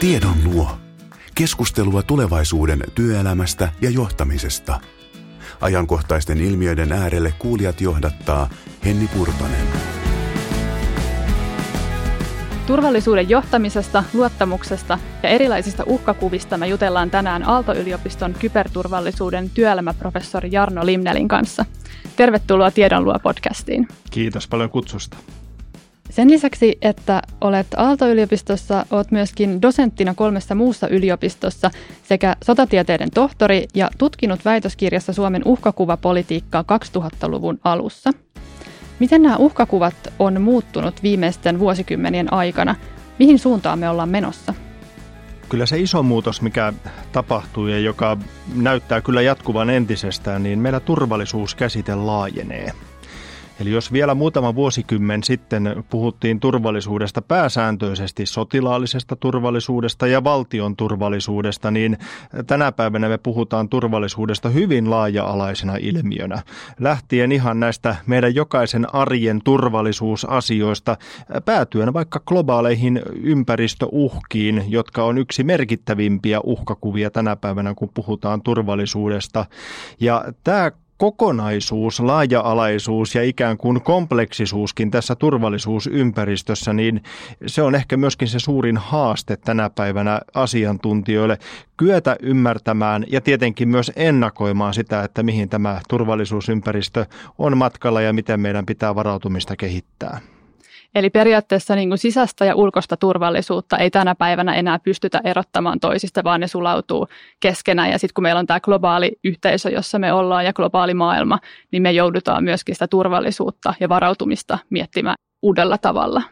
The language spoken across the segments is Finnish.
Tiedon luo. Keskustelua tulevaisuuden työelämästä ja johtamisesta. Ajankohtaisten ilmiöiden äärelle kuulijat johdattaa Henni Purtonen. Turvallisuuden johtamisesta, luottamuksesta ja erilaisista uhkakuvista me jutellaan tänään Aalto-yliopiston kyberturvallisuuden työelämäprofessori Jarno Limnelin kanssa. Tervetuloa Tiedonluo podcastiin. Kiitos paljon kutsusta. Sen lisäksi, että olet Aalto-yliopistossa, olet myöskin dosenttina kolmessa muussa yliopistossa sekä sotatieteiden tohtori ja tutkinut väitöskirjassa Suomen uhkakuvapolitiikkaa 2000-luvun alussa. Miten nämä uhkakuvat on muuttunut viimeisten vuosikymmenien aikana? Mihin suuntaan me ollaan menossa? Kyllä se iso muutos, mikä tapahtuu ja joka näyttää kyllä jatkuvan entisestään, niin meillä turvallisuuskäsite laajenee. Eli jos vielä muutama vuosikymmen sitten puhuttiin turvallisuudesta pääsääntöisesti sotilaallisesta turvallisuudesta ja valtion turvallisuudesta, niin tänä päivänä me puhutaan turvallisuudesta hyvin laaja-alaisena ilmiönä. Lähtien ihan näistä meidän jokaisen arjen turvallisuusasioista päätyen vaikka globaaleihin ympäristöuhkiin, jotka on yksi merkittävimpiä uhkakuvia tänä päivänä, kun puhutaan turvallisuudesta. Ja tämä kokonaisuus, laaja-alaisuus ja ikään kuin kompleksisuuskin tässä turvallisuusympäristössä, niin se on ehkä myöskin se suurin haaste tänä päivänä asiantuntijoille kyetä ymmärtämään ja tietenkin myös ennakoimaan sitä, että mihin tämä turvallisuusympäristö on matkalla ja miten meidän pitää varautumista kehittää. Eli periaatteessa niin kuin sisäistä ja ulkoista turvallisuutta ei tänä päivänä enää pystytä erottamaan toisista, vaan ne sulautuu keskenään. Ja sitten kun meillä on tämä globaali yhteisö, jossa me ollaan ja globaali maailma, niin me joudutaan myöskin sitä turvallisuutta ja varautumista miettimään uudella tavalla.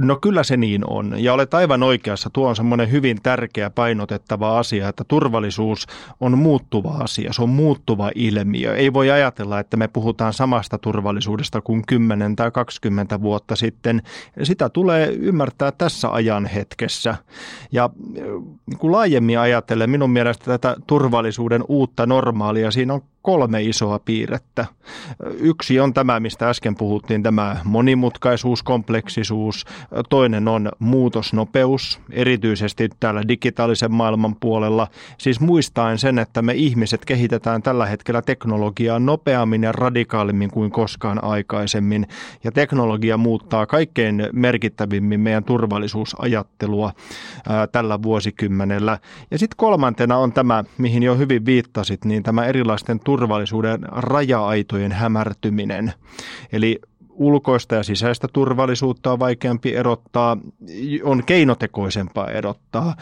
No kyllä se niin on. Ja olet aivan oikeassa. Tuo on semmoinen hyvin tärkeä painotettava asia, että turvallisuus on muuttuva asia. Se on muuttuva ilmiö. Ei voi ajatella, että me puhutaan samasta turvallisuudesta kuin 10 tai 20 vuotta sitten. Sitä tulee ymmärtää tässä ajan hetkessä. Ja kun laajemmin ajatellen, minun mielestä tätä turvallisuuden uutta normaalia, siinä on kolme isoa piirrettä. Yksi on tämä, mistä äsken puhuttiin, tämä monimutkaisuus, kompleksisuus. Toinen on muutosnopeus, erityisesti täällä digitaalisen maailman puolella. Siis muistaen sen, että me ihmiset kehitetään tällä hetkellä teknologiaa nopeammin ja radikaalimmin kuin koskaan aikaisemmin. Ja teknologia muuttaa kaikkein merkittävimmin meidän turvallisuusajattelua tällä vuosikymmenellä. Ja sitten kolmantena on tämä, mihin jo hyvin viittasit, niin tämä erilaisten turvallisuuden raja-aitojen hämärtyminen. Eli ulkoista ja sisäistä turvallisuutta on vaikeampi erottaa, on keinotekoisempaa erottaa.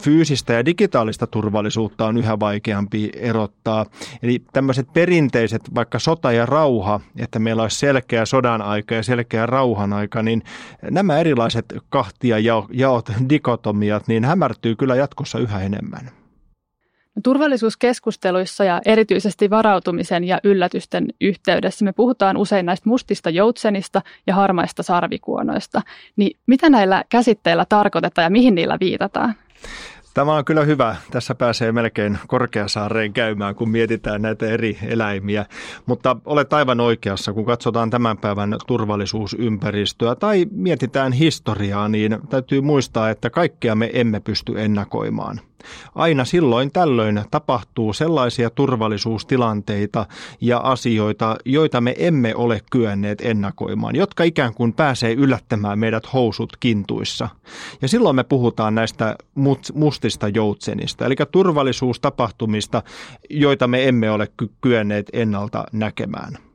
Fyysistä ja digitaalista turvallisuutta on yhä vaikeampi erottaa. Eli tämmöiset perinteiset, vaikka sota ja rauha, että meillä olisi selkeä sodan aika ja selkeä rauhan aika, niin nämä erilaiset kahtia jaot, dikotomiat, niin hämärtyy kyllä jatkossa yhä enemmän. Turvallisuuskeskusteluissa ja erityisesti varautumisen ja yllätysten yhteydessä me puhutaan usein näistä mustista joutsenista ja harmaista sarvikuonoista. Niin mitä näillä käsitteillä tarkoitetaan ja mihin niillä viitataan? Tämä on kyllä hyvä. Tässä pääsee melkein Korkeasaareen käymään, kun mietitään näitä eri eläimiä. Mutta olet aivan oikeassa, kun katsotaan tämän päivän turvallisuusympäristöä tai mietitään historiaa, niin täytyy muistaa, että kaikkea me emme pysty ennakoimaan. Aina silloin tällöin tapahtuu sellaisia turvallisuustilanteita ja asioita, joita me emme ole kyenneet ennakoimaan, jotka ikään kuin pääsee yllättämään meidät housut kintuissa. Ja silloin me puhutaan näistä mustista joutsenista, eli turvallisuustapahtumista, joita me emme ole kyenneet ennalta näkemään.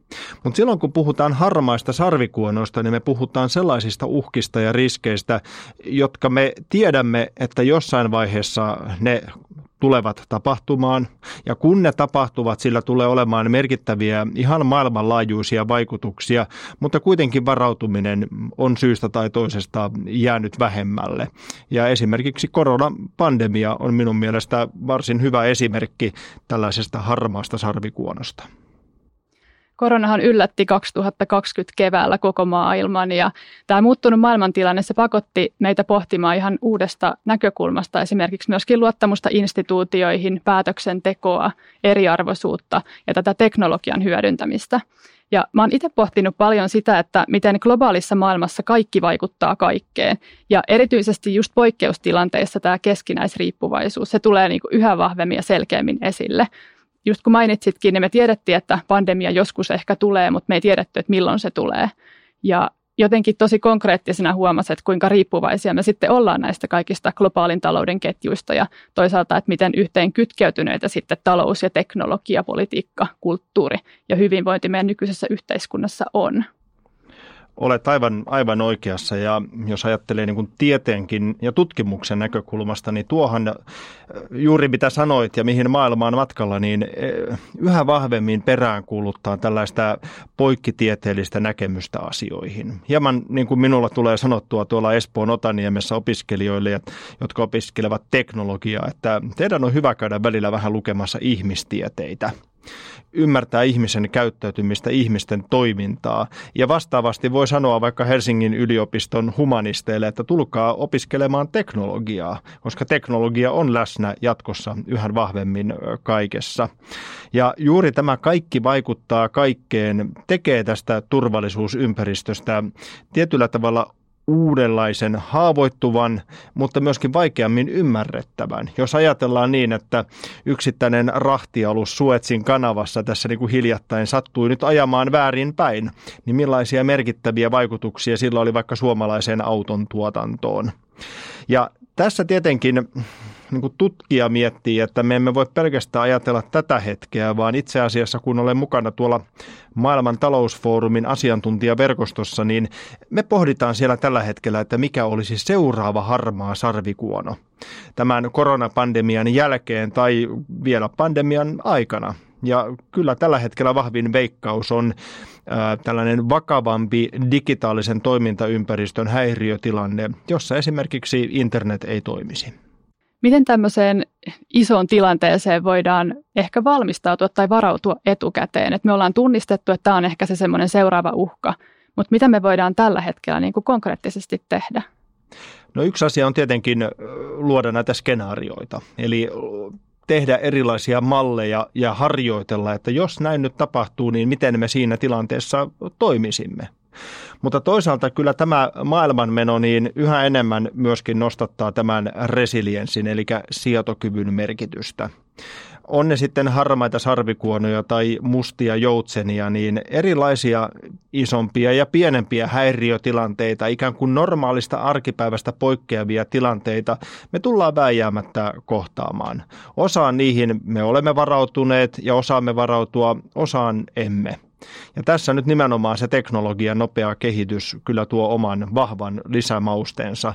Mutta silloin kun puhutaan harmaista sarvikuonoista, niin me puhutaan sellaisista uhkista ja riskeistä, jotka me tiedämme, että jossain vaiheessa ne tulevat tapahtumaan. Ja kun ne tapahtuvat, sillä tulee olemaan merkittäviä ihan maailmanlaajuisia vaikutuksia, mutta kuitenkin varautuminen on syystä tai toisesta jäänyt vähemmälle. Ja esimerkiksi koronapandemia on minun mielestä varsin hyvä esimerkki tällaisesta harmaasta sarvikuonosta. Koronahan yllätti 2020 keväällä koko maailman ja tämä muuttunut maailmantilanne se pakotti meitä pohtimaan ihan uudesta näkökulmasta esimerkiksi myöskin luottamusta instituutioihin, päätöksentekoa, eriarvoisuutta ja tätä teknologian hyödyntämistä. Ja mä oon itse pohtinut paljon sitä, että miten globaalissa maailmassa kaikki vaikuttaa kaikkeen. Ja erityisesti just poikkeustilanteissa tämä keskinäisriippuvaisuus, se tulee niin kuin yhä vahvemmin ja selkeämmin esille. Just kun mainitsitkin, niin me tiedettiin, että pandemia joskus ehkä tulee, mutta me ei tiedetty, että milloin se tulee. Ja jotenkin tosi konkreettisena huomasi, että kuinka riippuvaisia me sitten ollaan näistä kaikista globaalin talouden ketjuista ja toisaalta, että miten yhteen kytkeytyneitä sitten talous ja teknologia, politiikka, kulttuuri ja hyvinvointi meidän nykyisessä yhteiskunnassa on olet aivan, aivan oikeassa ja jos ajattelee niin kuin tieteenkin ja tutkimuksen näkökulmasta, niin tuohan äh, juuri mitä sanoit ja mihin maailma on matkalla, niin äh, yhä vahvemmin perään kuuluttaa tällaista poikkitieteellistä näkemystä asioihin. Hieman niin kuin minulla tulee sanottua tuolla Espoon Otaniemessä opiskelijoille, jotka opiskelevat teknologiaa, että teidän on hyvä käydä välillä vähän lukemassa ihmistieteitä ymmärtää ihmisen käyttäytymistä, ihmisten toimintaa. Ja vastaavasti voi sanoa vaikka Helsingin yliopiston humanisteille, että tulkaa opiskelemaan teknologiaa, koska teknologia on läsnä jatkossa yhä vahvemmin kaikessa. Ja juuri tämä kaikki vaikuttaa kaikkeen, tekee tästä turvallisuusympäristöstä tietyllä tavalla uudenlaisen, haavoittuvan, mutta myöskin vaikeammin ymmärrettävän. Jos ajatellaan niin, että yksittäinen rahtialus Suetsin kanavassa tässä niin kuin hiljattain sattui nyt ajamaan väärin päin, niin millaisia merkittäviä vaikutuksia sillä oli vaikka suomalaiseen auton tuotantoon. Ja tässä tietenkin niin kuin tutkija miettii, että me emme voi pelkästään ajatella tätä hetkeä, vaan itse asiassa kun olen mukana tuolla maailman talousfoorumin asiantuntijaverkostossa, niin me pohditaan siellä tällä hetkellä, että mikä olisi seuraava harmaa sarvikuono tämän koronapandemian jälkeen tai vielä pandemian aikana. Ja kyllä tällä hetkellä vahvin veikkaus on ää, tällainen vakavampi digitaalisen toimintaympäristön häiriötilanne, jossa esimerkiksi internet ei toimisi. Miten tämmöiseen isoon tilanteeseen voidaan ehkä valmistautua tai varautua etukäteen? Et me ollaan tunnistettu, että tämä on ehkä se semmoinen seuraava uhka, mutta mitä me voidaan tällä hetkellä niin kuin konkreettisesti tehdä? No yksi asia on tietenkin luoda näitä skenaarioita, eli tehdä erilaisia malleja ja harjoitella, että jos näin nyt tapahtuu, niin miten me siinä tilanteessa toimisimme. Mutta toisaalta kyllä tämä maailmanmeno niin yhä enemmän myöskin nostattaa tämän resilienssin, eli sietokyvyn merkitystä on ne sitten harmaita sarvikuonoja tai mustia joutsenia, niin erilaisia isompia ja pienempiä häiriötilanteita, ikään kuin normaalista arkipäivästä poikkeavia tilanteita, me tullaan vääjäämättä kohtaamaan. Osaan niihin me olemme varautuneet ja osaamme varautua, osaan emme. Ja tässä nyt nimenomaan se teknologian nopea kehitys kyllä tuo oman vahvan lisämausteensa.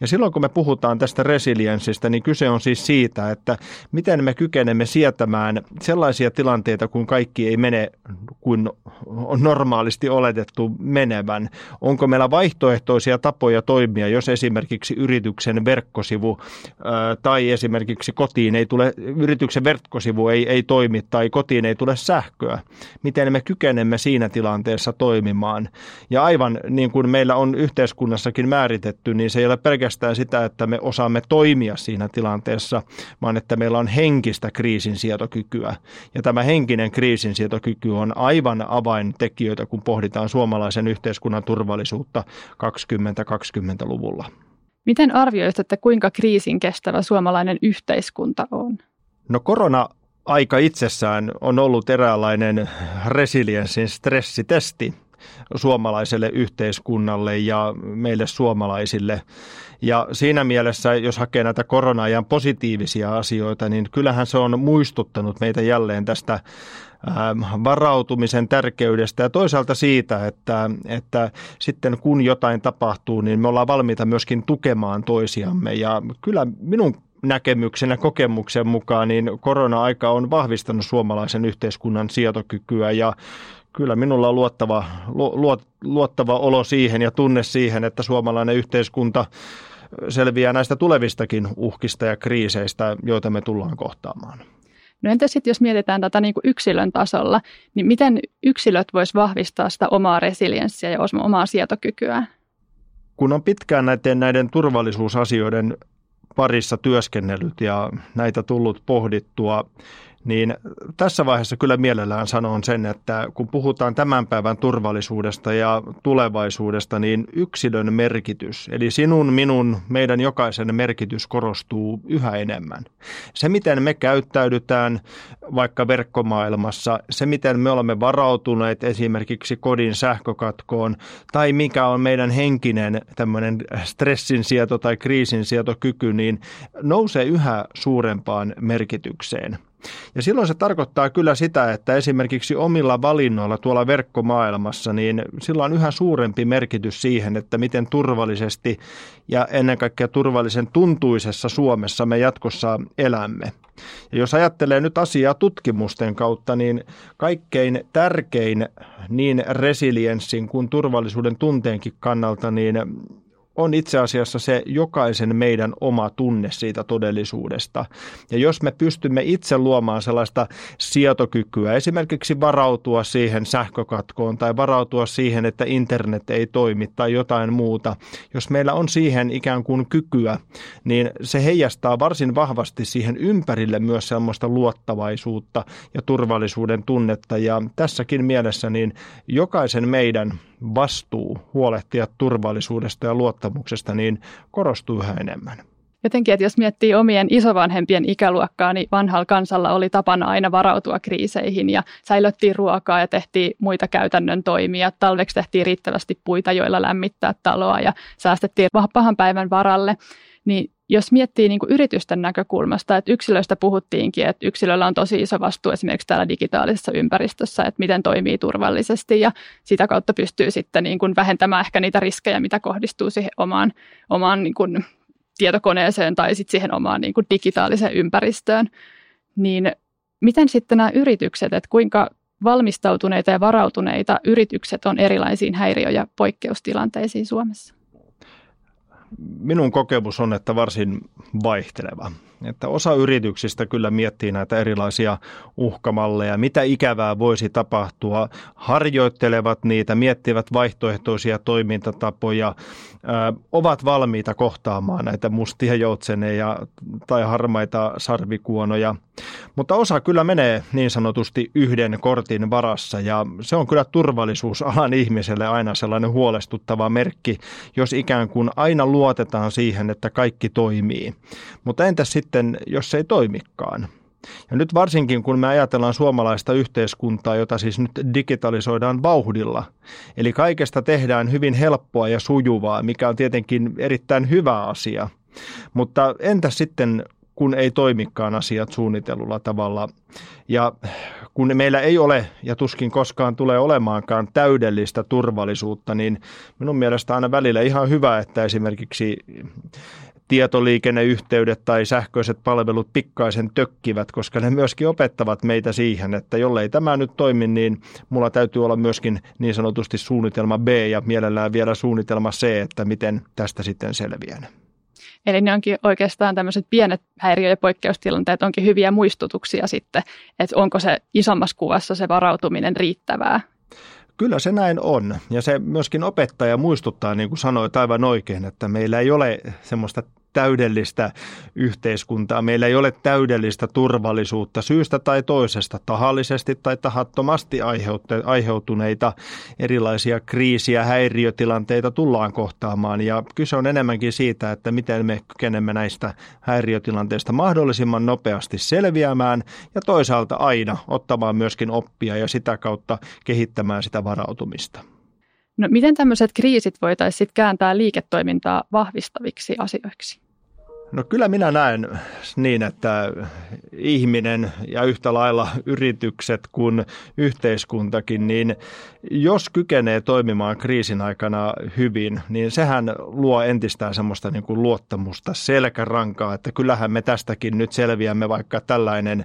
Ja silloin kun me puhutaan tästä resilienssistä, niin kyse on siis siitä, että miten me kykenemme sietämään sellaisia tilanteita, kun kaikki ei mene kuin on normaalisti oletettu menevän. Onko meillä vaihtoehtoisia tapoja toimia, jos esimerkiksi yrityksen verkkosivu tai esimerkiksi kotiin ei tule, yrityksen verkkosivu ei, ei toimi tai kotiin ei tule sähköä. Miten me kykenemme kykenemme siinä tilanteessa toimimaan. Ja aivan niin kuin meillä on yhteiskunnassakin määritetty, niin se ei ole pelkästään sitä, että me osaamme toimia siinä tilanteessa, vaan että meillä on henkistä kriisinsietokykyä. Ja tämä henkinen kriisinsietokyky on aivan avaintekijöitä, kun pohditaan suomalaisen yhteiskunnan turvallisuutta 2020-luvulla. Miten arvioisit, että kuinka kriisin kestävä suomalainen yhteiskunta on? No korona aika itsessään on ollut eräänlainen resilienssin stressitesti suomalaiselle yhteiskunnalle ja meille suomalaisille. Ja siinä mielessä, jos hakee näitä korona-ajan positiivisia asioita, niin kyllähän se on muistuttanut meitä jälleen tästä ähm, varautumisen tärkeydestä ja toisaalta siitä, että, että sitten kun jotain tapahtuu, niin me ollaan valmiita myöskin tukemaan toisiamme. Ja kyllä minun näkemyksen ja kokemuksen mukaan, niin korona-aika on vahvistanut suomalaisen yhteiskunnan sietokykyä ja kyllä minulla on luottava, lu, luottava olo siihen ja tunne siihen, että suomalainen yhteiskunta selviää näistä tulevistakin uhkista ja kriiseistä, joita me tullaan kohtaamaan. No entä sitten, jos mietitään tätä niin kuin yksilön tasolla, niin miten yksilöt vois vahvistaa sitä omaa resilienssiä ja omaa sietokykyä? Kun on pitkään näiden, näiden turvallisuusasioiden parissa työskennellyt ja näitä tullut pohdittua, niin tässä vaiheessa kyllä mielellään sanon sen, että kun puhutaan tämän päivän turvallisuudesta ja tulevaisuudesta, niin yksilön merkitys, eli sinun, minun, meidän jokaisen merkitys korostuu yhä enemmän. Se, miten me käyttäydytään vaikka verkkomaailmassa, se, miten me olemme varautuneet esimerkiksi kodin sähkökatkoon, tai mikä on meidän henkinen tämmöinen stressinsieto tai kriisinsietokyky, niin nousee yhä suurempaan merkitykseen. Ja silloin se tarkoittaa kyllä sitä, että esimerkiksi omilla valinnoilla tuolla verkkomaailmassa, niin sillä on yhä suurempi merkitys siihen, että miten turvallisesti ja ennen kaikkea turvallisen tuntuisessa Suomessa me jatkossa elämme. Ja jos ajattelee nyt asiaa tutkimusten kautta, niin kaikkein tärkein niin resilienssin kuin turvallisuuden tunteenkin kannalta, niin on itse asiassa se jokaisen meidän oma tunne siitä todellisuudesta. Ja jos me pystymme itse luomaan sellaista sietokykyä, esimerkiksi varautua siihen sähkökatkoon tai varautua siihen, että internet ei toimi tai jotain muuta, jos meillä on siihen ikään kuin kykyä, niin se heijastaa varsin vahvasti siihen ympärille myös sellaista luottavaisuutta ja turvallisuuden tunnetta. Ja tässäkin mielessä niin jokaisen meidän vastuu huolehtia turvallisuudesta ja luottamuksesta niin korostuu yhä enemmän. Jotenkin, että jos miettii omien isovanhempien ikäluokkaa, niin vanhalla kansalla oli tapana aina varautua kriiseihin ja säilöttiin ruokaa ja tehtiin muita käytännön toimia. Talveksi tehtiin riittävästi puita, joilla lämmittää taloa ja säästettiin pahan päivän varalle. Niin jos miettii niin kuin yritysten näkökulmasta, että yksilöistä puhuttiinkin, että yksilöllä on tosi iso vastuu esimerkiksi täällä digitaalisessa ympäristössä, että miten toimii turvallisesti ja sitä kautta pystyy sitten niin kuin vähentämään ehkä niitä riskejä, mitä kohdistuu siihen omaan, omaan niin kuin tietokoneeseen tai sitten siihen omaan niin kuin digitaaliseen ympäristöön. Niin miten sitten nämä yritykset, että kuinka valmistautuneita ja varautuneita yritykset on erilaisiin häiriö- ja poikkeustilanteisiin Suomessa? Minun kokemus on, että varsin vaihteleva. Että osa yrityksistä kyllä miettii näitä erilaisia uhkamalleja, mitä ikävää voisi tapahtua, harjoittelevat niitä, miettivät vaihtoehtoisia toimintatapoja, ovat valmiita kohtaamaan näitä mustia joutseneja tai harmaita sarvikuonoja. Mutta osa kyllä menee niin sanotusti yhden kortin varassa ja se on kyllä turvallisuusalan ihmiselle aina sellainen huolestuttava merkki, jos ikään kuin aina luotetaan siihen, että kaikki toimii. Mutta entä sitten, jos se ei toimikaan? Ja nyt varsinkin kun me ajatellaan suomalaista yhteiskuntaa, jota siis nyt digitalisoidaan vauhdilla, eli kaikesta tehdään hyvin helppoa ja sujuvaa, mikä on tietenkin erittäin hyvä asia. Mutta entä sitten kun ei toimikaan asiat suunnitellulla tavalla. Ja kun meillä ei ole ja tuskin koskaan tulee olemaankaan täydellistä turvallisuutta, niin minun mielestä aina välillä ihan hyvä, että esimerkiksi tietoliikenneyhteydet tai sähköiset palvelut pikkaisen tökkivät, koska ne myöskin opettavat meitä siihen, että jollei tämä nyt toimi, niin mulla täytyy olla myöskin niin sanotusti suunnitelma B ja mielellään vielä suunnitelma C, että miten tästä sitten selviän. Eli ne onkin oikeastaan tämmöiset pienet häiriö- ja poikkeustilanteet onkin hyviä muistutuksia sitten, että onko se isommassa kuvassa se varautuminen riittävää. Kyllä se näin on. Ja se myöskin opettaja muistuttaa, niin kuin sanoit aivan oikein, että meillä ei ole semmoista täydellistä yhteiskuntaa. Meillä ei ole täydellistä turvallisuutta syystä tai toisesta, tahallisesti tai tahattomasti aiheutuneita erilaisia kriisiä, häiriötilanteita tullaan kohtaamaan. Ja kyse on enemmänkin siitä, että miten me kykenemme näistä häiriötilanteista mahdollisimman nopeasti selviämään ja toisaalta aina ottamaan myöskin oppia ja sitä kautta kehittämään sitä varautumista. No miten tämmöiset kriisit voitaisiin kääntää liiketoimintaa vahvistaviksi asioiksi? No kyllä minä näen niin, että ihminen ja yhtä lailla yritykset kuin yhteiskuntakin, niin jos kykenee toimimaan kriisin aikana hyvin, niin sehän luo entistään semmoista niin kuin luottamusta, selkärankaa, että kyllähän me tästäkin nyt selviämme, vaikka tällainen,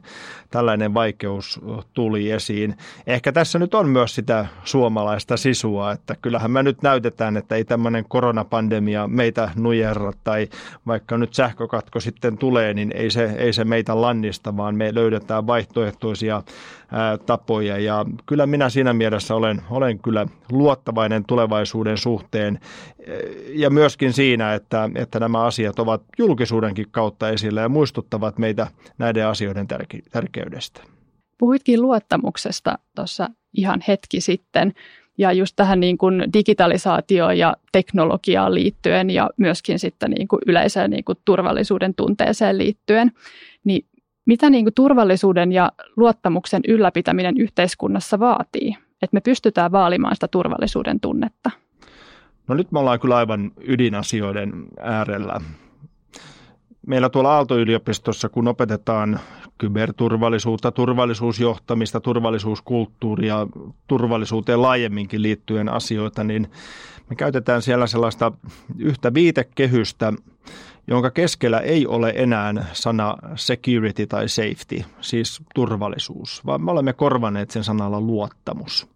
tällainen vaikeus tuli esiin. Ehkä tässä nyt on myös sitä suomalaista sisua, että kyllähän me nyt näytetään, että ei tämmöinen koronapandemia meitä nujerra tai vaikka nyt sähkö sähkökatko sitten tulee, niin ei se, ei se meitä lannista, vaan me löydetään vaihtoehtoisia ää, tapoja. Ja kyllä minä siinä mielessä olen, olen kyllä luottavainen tulevaisuuden suhteen ja myöskin siinä, että, että nämä asiat ovat julkisuudenkin kautta esillä ja muistuttavat meitä näiden asioiden tärkeydestä. Puhuitkin luottamuksesta tuossa ihan hetki sitten ja just tähän niin kuin digitalisaatioon ja teknologiaan liittyen ja myöskin sitten niin kuin yleiseen niin kuin turvallisuuden tunteeseen liittyen, niin mitä niin kuin turvallisuuden ja luottamuksen ylläpitäminen yhteiskunnassa vaatii, että me pystytään vaalimaan sitä turvallisuuden tunnetta? No nyt me ollaan kyllä aivan ydinasioiden äärellä meillä tuolla Aalto-yliopistossa, kun opetetaan kyberturvallisuutta, turvallisuusjohtamista, turvallisuuskulttuuria, turvallisuuteen laajemminkin liittyen asioita, niin me käytetään siellä sellaista yhtä viitekehystä, jonka keskellä ei ole enää sana security tai safety, siis turvallisuus, vaan me olemme korvanneet sen sanalla luottamus.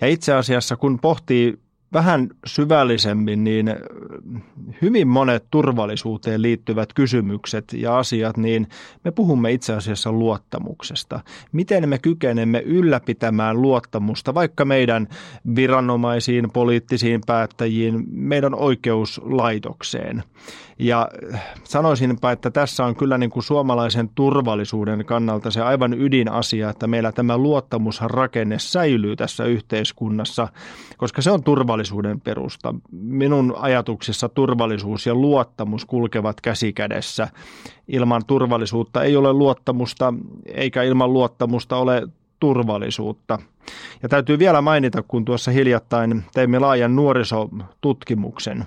Ja itse asiassa kun pohtii vähän syvällisemmin, niin hyvin monet turvallisuuteen liittyvät kysymykset ja asiat, niin me puhumme itse asiassa luottamuksesta. Miten me kykenemme ylläpitämään luottamusta vaikka meidän viranomaisiin, poliittisiin päättäjiin, meidän oikeuslaitokseen. Ja sanoisinpa, että tässä on kyllä niin kuin suomalaisen turvallisuuden kannalta se aivan ydinasia, että meillä tämä luottamusrakenne säilyy tässä yhteiskunnassa, koska se on turvallisuuden perusta. Minun ajatuksissa turvallisuus ja luottamus kulkevat käsi kädessä. Ilman turvallisuutta ei ole luottamusta, eikä ilman luottamusta ole turvallisuutta. Ja täytyy vielä mainita, kun tuossa hiljattain teimme laajan nuorisotutkimuksen.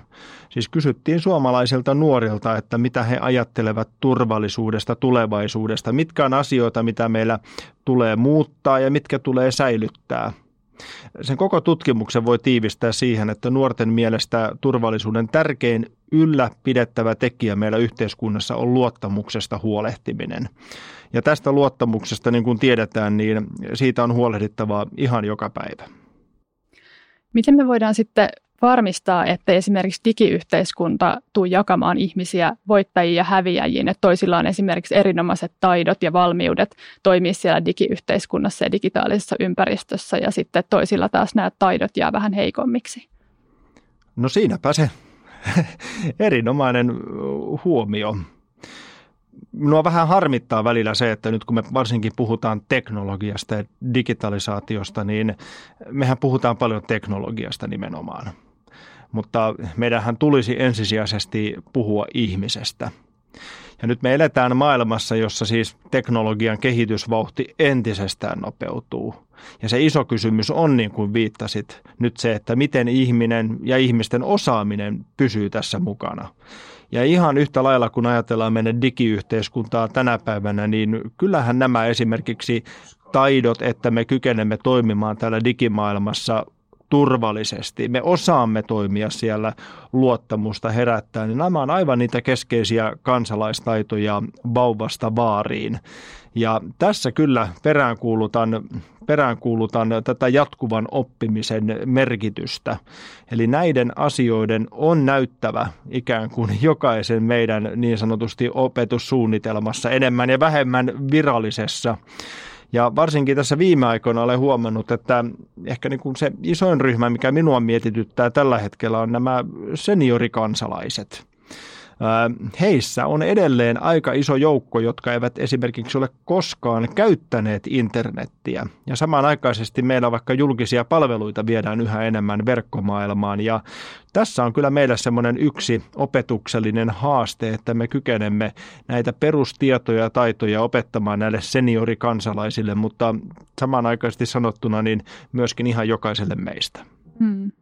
Siis kysyttiin suomalaisilta nuorilta, että mitä he ajattelevat turvallisuudesta, tulevaisuudesta, mitkä on asioita, mitä meillä tulee muuttaa ja mitkä tulee säilyttää. Sen koko tutkimuksen voi tiivistää siihen, että nuorten mielestä turvallisuuden tärkein ylläpidettävä tekijä meillä yhteiskunnassa on luottamuksesta huolehtiminen. Ja tästä luottamuksesta, niin kuin tiedetään, niin siitä on huolehdittava ihan joka päivä. Miten me voidaan sitten varmistaa, että esimerkiksi digiyhteiskunta tuu jakamaan ihmisiä voittajiin ja häviäjiin, että toisilla on esimerkiksi erinomaiset taidot ja valmiudet toimia siellä digiyhteiskunnassa ja digitaalisessa ympäristössä ja sitten toisilla taas nämä taidot jää vähän heikommiksi? No siinäpä se erinomainen huomio minua vähän harmittaa välillä se, että nyt kun me varsinkin puhutaan teknologiasta ja digitalisaatiosta, niin mehän puhutaan paljon teknologiasta nimenomaan. Mutta meidänhän tulisi ensisijaisesti puhua ihmisestä. Ja nyt me eletään maailmassa, jossa siis teknologian kehitysvauhti entisestään nopeutuu. Ja se iso kysymys on, niin kuin viittasit, nyt se, että miten ihminen ja ihmisten osaaminen pysyy tässä mukana. Ja ihan yhtä lailla, kun ajatellaan meidän digiyhteiskuntaa tänä päivänä, niin kyllähän nämä esimerkiksi taidot, että me kykenemme toimimaan täällä digimaailmassa turvallisesti, me osaamme toimia siellä luottamusta herättää, niin nämä on aivan niitä keskeisiä kansalaistaitoja vauvasta vaariin. Ja tässä kyllä peräänkuulutan, peräänkuulutan tätä jatkuvan oppimisen merkitystä. Eli näiden asioiden on näyttävä ikään kuin jokaisen meidän niin sanotusti opetussuunnitelmassa enemmän ja vähemmän virallisessa ja varsinkin tässä viime aikoina olen huomannut, että ehkä niin kuin se isoin ryhmä, mikä minua mietityttää tällä hetkellä, on nämä seniorikansalaiset. Heissä on edelleen aika iso joukko, jotka eivät esimerkiksi ole koskaan käyttäneet internettiä. Ja samanaikaisesti meillä vaikka julkisia palveluita viedään yhä enemmän verkkomaailmaan. Ja tässä on kyllä meillä semmoinen yksi opetuksellinen haaste, että me kykenemme näitä perustietoja ja taitoja opettamaan näille seniorikansalaisille, mutta samanaikaisesti sanottuna niin myöskin ihan jokaiselle meistä. Hmm.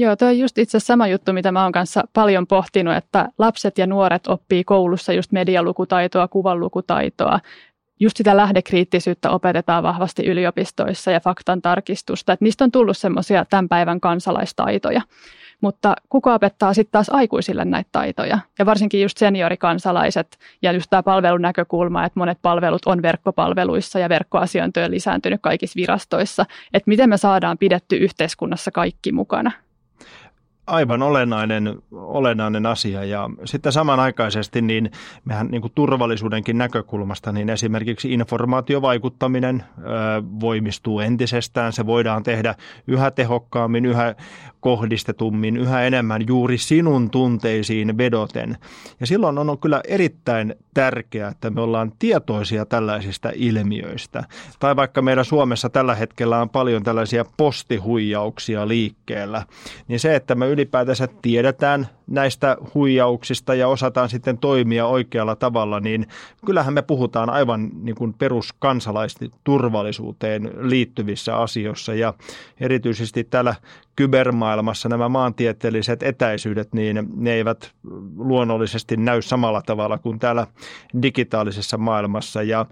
Joo, tuo on just itse sama juttu, mitä mä oon kanssa paljon pohtinut, että lapset ja nuoret oppii koulussa just medialukutaitoa, kuvanlukutaitoa, just sitä lähdekriittisyyttä opetetaan vahvasti yliopistoissa ja faktan tarkistusta, että niistä on tullut semmoisia tämän päivän kansalaistaitoja. Mutta kuka opettaa sitten taas aikuisille näitä taitoja? Ja varsinkin just seniorikansalaiset ja just tämä palvelun näkökulma, että monet palvelut on verkkopalveluissa ja verkkoasiointi on lisääntynyt kaikissa virastoissa. Että miten me saadaan pidetty yhteiskunnassa kaikki mukana? Aivan olennainen, olennainen asia ja sitten samanaikaisesti niin mehän niin kuin turvallisuudenkin näkökulmasta niin esimerkiksi informaatiovaikuttaminen ö, voimistuu entisestään. Se voidaan tehdä yhä tehokkaammin, yhä kohdistetummin, yhä enemmän juuri sinun tunteisiin vedoten. Ja silloin on kyllä erittäin tärkeää, että me ollaan tietoisia tällaisista ilmiöistä. Tai vaikka meidän Suomessa tällä hetkellä on paljon tällaisia postihuijauksia liikkeellä, niin se, että me ylipäätänsä tiedetään näistä huijauksista ja osataan sitten toimia oikealla tavalla, niin kyllähän me puhutaan aivan niin kuin peruskansalaisesti turvallisuuteen liittyvissä asioissa ja erityisesti täällä kybermaailmassa nämä maantieteelliset etäisyydet, niin ne eivät luonnollisesti näy samalla tavalla kuin täällä digitaalisessa maailmassa. Ja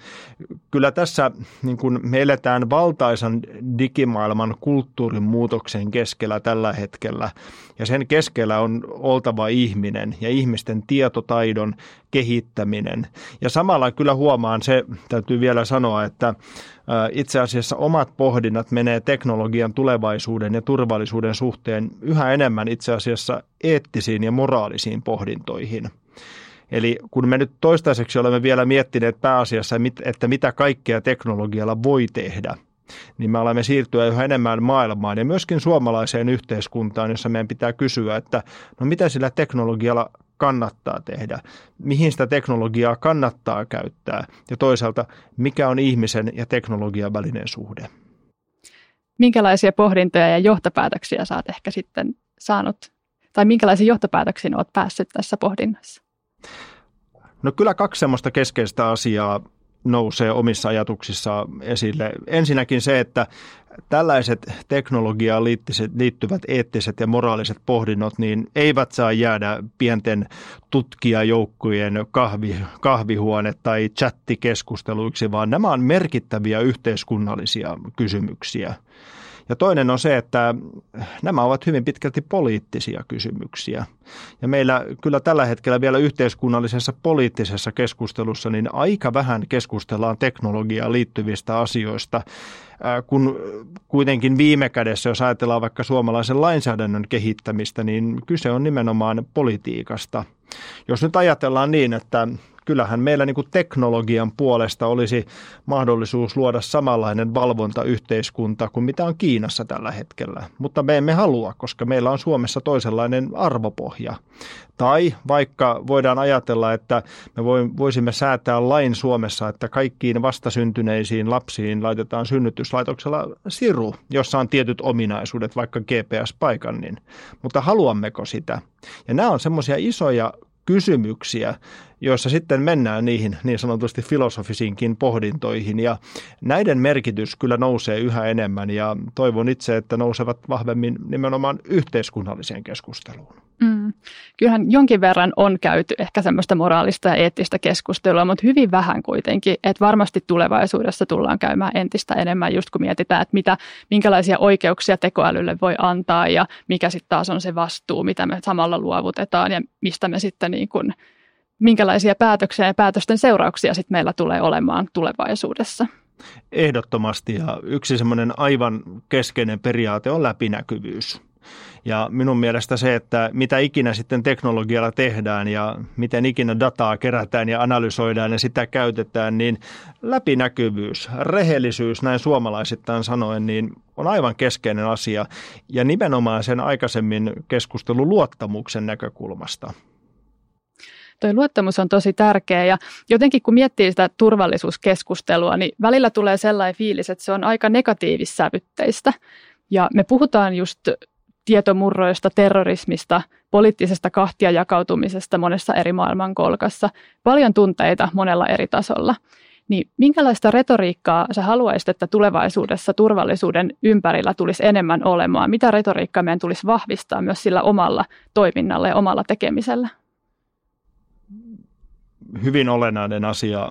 kyllä tässä niin kuin me eletään valtaisan digimaailman kulttuurin muutoksen keskellä tällä hetkellä. Ja sen keskellä on oltava ihminen ja ihmisten tietotaidon kehittäminen. Ja samalla kyllä huomaan se, täytyy vielä sanoa, että itse asiassa omat pohdinnat menee teknologian tulevaisuuden ja turvallisuuden suhteen yhä enemmän itse asiassa eettisiin ja moraalisiin pohdintoihin. Eli kun me nyt toistaiseksi olemme vielä miettineet pääasiassa, että mitä kaikkea teknologialla voi tehdä, niin me olemme siirtyä yhä enemmän maailmaan ja myöskin suomalaiseen yhteiskuntaan, jossa meidän pitää kysyä, että no mitä sillä teknologialla kannattaa tehdä, mihin sitä teknologiaa kannattaa käyttää ja toisaalta mikä on ihmisen ja teknologian välinen suhde. Minkälaisia pohdintoja ja johtopäätöksiä saat ehkä sitten saanut, tai minkälaisiin johtopäätöksiin olet päässyt tässä pohdinnassa? No kyllä kaksi semmoista keskeistä asiaa nousee omissa ajatuksissa esille. Ensinnäkin se, että tällaiset teknologiaan liittyvät eettiset ja moraaliset pohdinnot niin eivät saa jäädä pienten tutkijajoukkojen kahvi, kahvihuone- tai chattikeskusteluiksi, vaan nämä on merkittäviä yhteiskunnallisia kysymyksiä. Ja toinen on se, että nämä ovat hyvin pitkälti poliittisia kysymyksiä. Ja meillä kyllä tällä hetkellä vielä yhteiskunnallisessa poliittisessa keskustelussa niin aika vähän keskustellaan teknologiaan liittyvistä asioista, kun kuitenkin viime kädessä, jos ajatellaan vaikka suomalaisen lainsäädännön kehittämistä, niin kyse on nimenomaan politiikasta. Jos nyt ajatellaan niin, että kyllähän meillä niin kuin teknologian puolesta olisi mahdollisuus luoda samanlainen valvontayhteiskunta kuin mitä on Kiinassa tällä hetkellä. Mutta me emme halua, koska meillä on Suomessa toisenlainen arvopohja. Tai vaikka voidaan ajatella, että me voisimme säätää lain Suomessa, että kaikkiin vastasyntyneisiin lapsiin laitetaan synnytyslaitoksella siru, jossa on tietyt ominaisuudet, vaikka GPS-paikannin. Mutta haluammeko sitä? Ja nämä on semmoisia isoja kysymyksiä, joissa sitten mennään niihin niin sanotusti filosofisiinkin pohdintoihin. Ja näiden merkitys kyllä nousee yhä enemmän ja toivon itse, että nousevat vahvemmin nimenomaan yhteiskunnalliseen keskusteluun. Mm. Kyllähän jonkin verran on käyty ehkä semmoista moraalista ja eettistä keskustelua, mutta hyvin vähän kuitenkin, että varmasti tulevaisuudessa tullaan käymään entistä enemmän, just kun mietitään, että mitä, minkälaisia oikeuksia tekoälylle voi antaa ja mikä sitten taas on se vastuu, mitä me samalla luovutetaan ja mistä me sitten niin kuin, minkälaisia päätöksiä ja päätösten seurauksia sitten meillä tulee olemaan tulevaisuudessa. Ehdottomasti ja yksi semmoinen aivan keskeinen periaate on läpinäkyvyys. Ja minun mielestä se, että mitä ikinä sitten teknologialla tehdään ja miten ikinä dataa kerätään ja analysoidaan ja sitä käytetään, niin läpinäkyvyys, rehellisyys näin suomalaisittain sanoen, niin on aivan keskeinen asia. Ja nimenomaan sen aikaisemmin keskustelun luottamuksen näkökulmasta. Tuo luottamus on tosi tärkeä ja jotenkin kun miettii sitä turvallisuuskeskustelua, niin välillä tulee sellainen fiilis, että se on aika negatiivissävytteistä. Ja me puhutaan just tietomurroista, terrorismista, poliittisesta kahtia jakautumisesta monessa eri maailmankolkassa. Paljon tunteita monella eri tasolla. Niin minkälaista retoriikkaa sä haluaisit, että tulevaisuudessa turvallisuuden ympärillä tulisi enemmän olemaan? Mitä retoriikkaa meidän tulisi vahvistaa myös sillä omalla toiminnalla ja omalla tekemisellä? Hyvin olennainen asia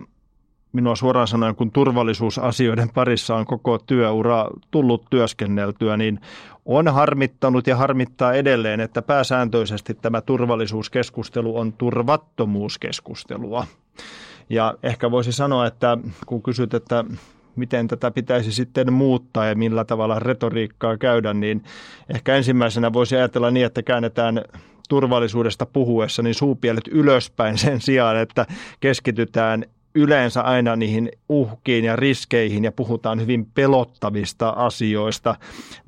minua suoraan sanoen, kun turvallisuusasioiden parissa on koko työura tullut työskenneltyä, niin on harmittanut ja harmittaa edelleen, että pääsääntöisesti tämä turvallisuuskeskustelu on turvattomuuskeskustelua. Ja ehkä voisi sanoa, että kun kysyt, että miten tätä pitäisi sitten muuttaa ja millä tavalla retoriikkaa käydä, niin ehkä ensimmäisenä voisi ajatella niin, että käännetään turvallisuudesta puhuessa niin suupielet ylöspäin sen sijaan, että keskitytään yleensä aina niihin uhkiin ja riskeihin ja puhutaan hyvin pelottavista asioista.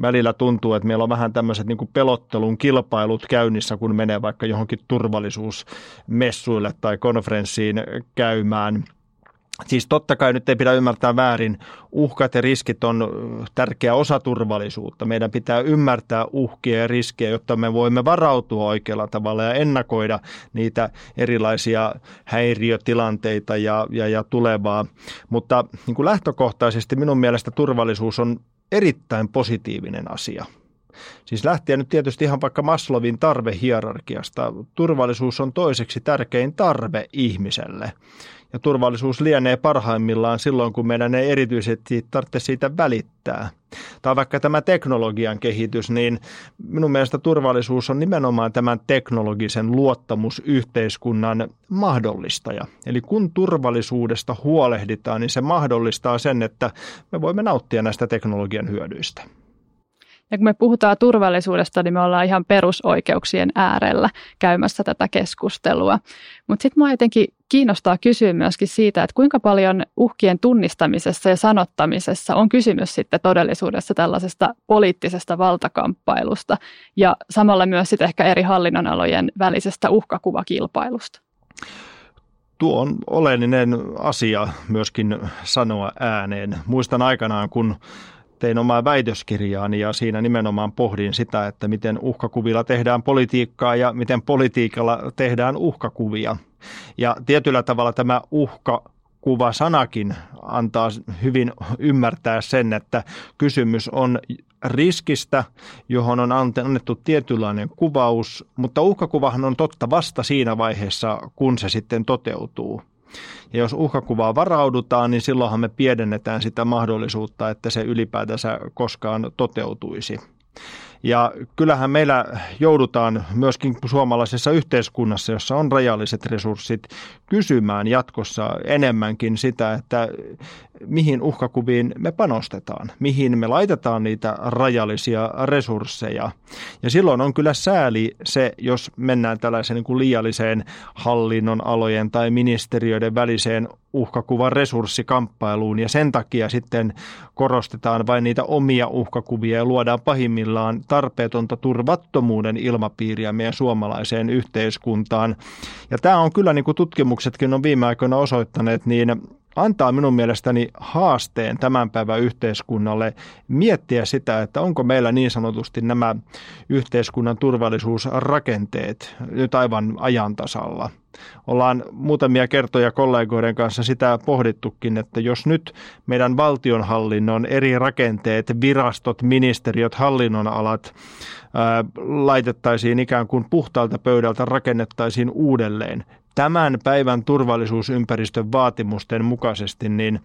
Välillä tuntuu, että meillä on vähän tämmöiset niin kuin pelottelun kilpailut käynnissä, kun menee vaikka johonkin turvallisuusmessuille tai konferenssiin käymään – Siis totta kai nyt ei pidä ymmärtää väärin. Uhkat ja riskit on tärkeä osa turvallisuutta. Meidän pitää ymmärtää uhkia ja riskejä, jotta me voimme varautua oikealla tavalla ja ennakoida niitä erilaisia häiriötilanteita ja, ja, ja tulevaa. Mutta niin kuin lähtökohtaisesti minun mielestä turvallisuus on erittäin positiivinen asia. Siis lähtien nyt tietysti ihan vaikka Maslovin tarvehierarkiasta, turvallisuus on toiseksi tärkein tarve ihmiselle ja turvallisuus lienee parhaimmillaan silloin, kun meidän ei erityisesti tarvitse siitä välittää. Tai vaikka tämä teknologian kehitys, niin minun mielestä turvallisuus on nimenomaan tämän teknologisen luottamusyhteiskunnan mahdollistaja. Eli kun turvallisuudesta huolehditaan, niin se mahdollistaa sen, että me voimme nauttia näistä teknologian hyödyistä. Ja kun me puhutaan turvallisuudesta, niin me ollaan ihan perusoikeuksien äärellä käymässä tätä keskustelua. Mutta sitten minua jotenkin kiinnostaa kysyä myöskin siitä, että kuinka paljon uhkien tunnistamisessa ja sanottamisessa on kysymys sitten todellisuudessa tällaisesta poliittisesta valtakamppailusta ja samalla myös sitten ehkä eri hallinnonalojen välisestä uhkakuvakilpailusta. Tuo on oleellinen asia myöskin sanoa ääneen. Muistan aikanaan, kun tein omaa väitöskirjaani ja siinä nimenomaan pohdin sitä, että miten uhkakuvilla tehdään politiikkaa ja miten politiikalla tehdään uhkakuvia. Ja tietyllä tavalla tämä uhka kuva sanakin antaa hyvin ymmärtää sen, että kysymys on riskistä, johon on annettu tietynlainen kuvaus, mutta uhkakuvahan on totta vasta siinä vaiheessa, kun se sitten toteutuu. Ja jos uhkakuvaa varaudutaan, niin silloinhan me pienennetään sitä mahdollisuutta, että se ylipäätänsä koskaan toteutuisi. Ja kyllähän meillä joudutaan myöskin suomalaisessa yhteiskunnassa, jossa on rajalliset resurssit, kysymään jatkossa enemmänkin sitä, että mihin uhkakuviin me panostetaan, mihin me laitetaan niitä rajallisia resursseja. Ja silloin on kyllä sääli se, jos mennään tällaiseen niin kuin liialliseen hallinnon alojen tai ministeriöiden väliseen uhkakuvan resurssikamppailuun ja sen takia sitten korostetaan vain niitä omia uhkakuvia ja luodaan pahimmillaan tarpeetonta turvattomuuden ilmapiiriä meidän suomalaiseen yhteiskuntaan. Ja tämä on kyllä, niin kuin tutkimuksetkin on viime aikoina osoittaneet, niin antaa minun mielestäni haasteen tämän päivän yhteiskunnalle miettiä sitä, että onko meillä niin sanotusti nämä yhteiskunnan turvallisuusrakenteet nyt aivan ajantasalla. Ollaan muutamia kertoja kollegoiden kanssa sitä pohdittukin, että jos nyt meidän valtionhallinnon eri rakenteet, virastot, ministeriöt, hallinnonalat ää, laitettaisiin ikään kuin puhtaalta pöydältä, rakennettaisiin uudelleen, tämän päivän turvallisuusympäristön vaatimusten mukaisesti, niin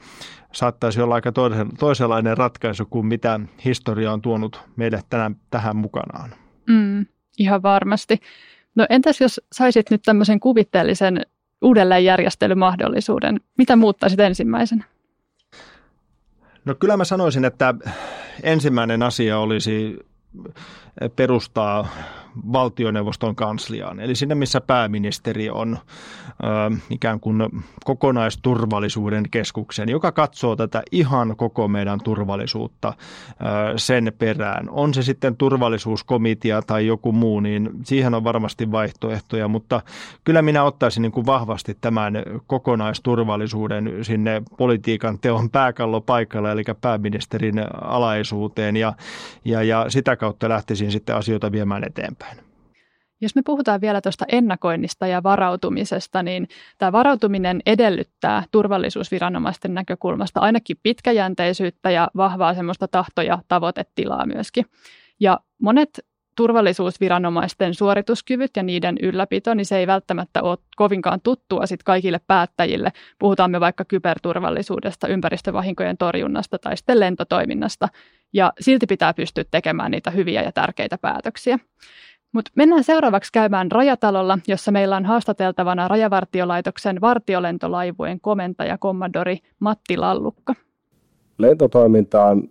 saattaisi olla aika toisenlainen ratkaisu kuin mitä historia on tuonut meille tänään, tähän mukanaan. Mm, ihan varmasti. No entäs jos saisit nyt tämmöisen kuvitteellisen uudelleenjärjestelymahdollisuuden, mitä muuttaisit ensimmäisenä? No kyllä mä sanoisin, että ensimmäinen asia olisi perustaa valtioneuvoston kansliaan. Eli sinne, missä pääministeri on ö, ikään kuin kokonaisturvallisuuden keskuksen, joka katsoo tätä ihan koko meidän turvallisuutta ö, sen perään. On se sitten turvallisuuskomitea tai joku muu, niin siihen on varmasti vaihtoehtoja, mutta kyllä minä ottaisin niin kuin vahvasti tämän kokonaisturvallisuuden sinne politiikan teon pääkallopaikalle, eli pääministerin alaisuuteen ja, ja, ja sitä kautta lähtisin sitten asioita viemään eteenpäin. Jos me puhutaan vielä tuosta ennakoinnista ja varautumisesta, niin tämä varautuminen edellyttää turvallisuusviranomaisten näkökulmasta ainakin pitkäjänteisyyttä ja vahvaa semmoista tahto- ja tavoitetilaa myöskin. Ja monet turvallisuusviranomaisten suorituskyvyt ja niiden ylläpito, niin se ei välttämättä ole kovinkaan tuttua sit kaikille päättäjille. Puhutaan me vaikka kyberturvallisuudesta, ympäristövahinkojen torjunnasta tai sitten lentotoiminnasta. Ja silti pitää pystyä tekemään niitä hyviä ja tärkeitä päätöksiä. Mutta mennään seuraavaksi käymään Rajatalolla, jossa meillä on haastateltavana Rajavartiolaitoksen vartiolentolaivueen komentaja kommandori Matti Lallukka. lentotoiminta on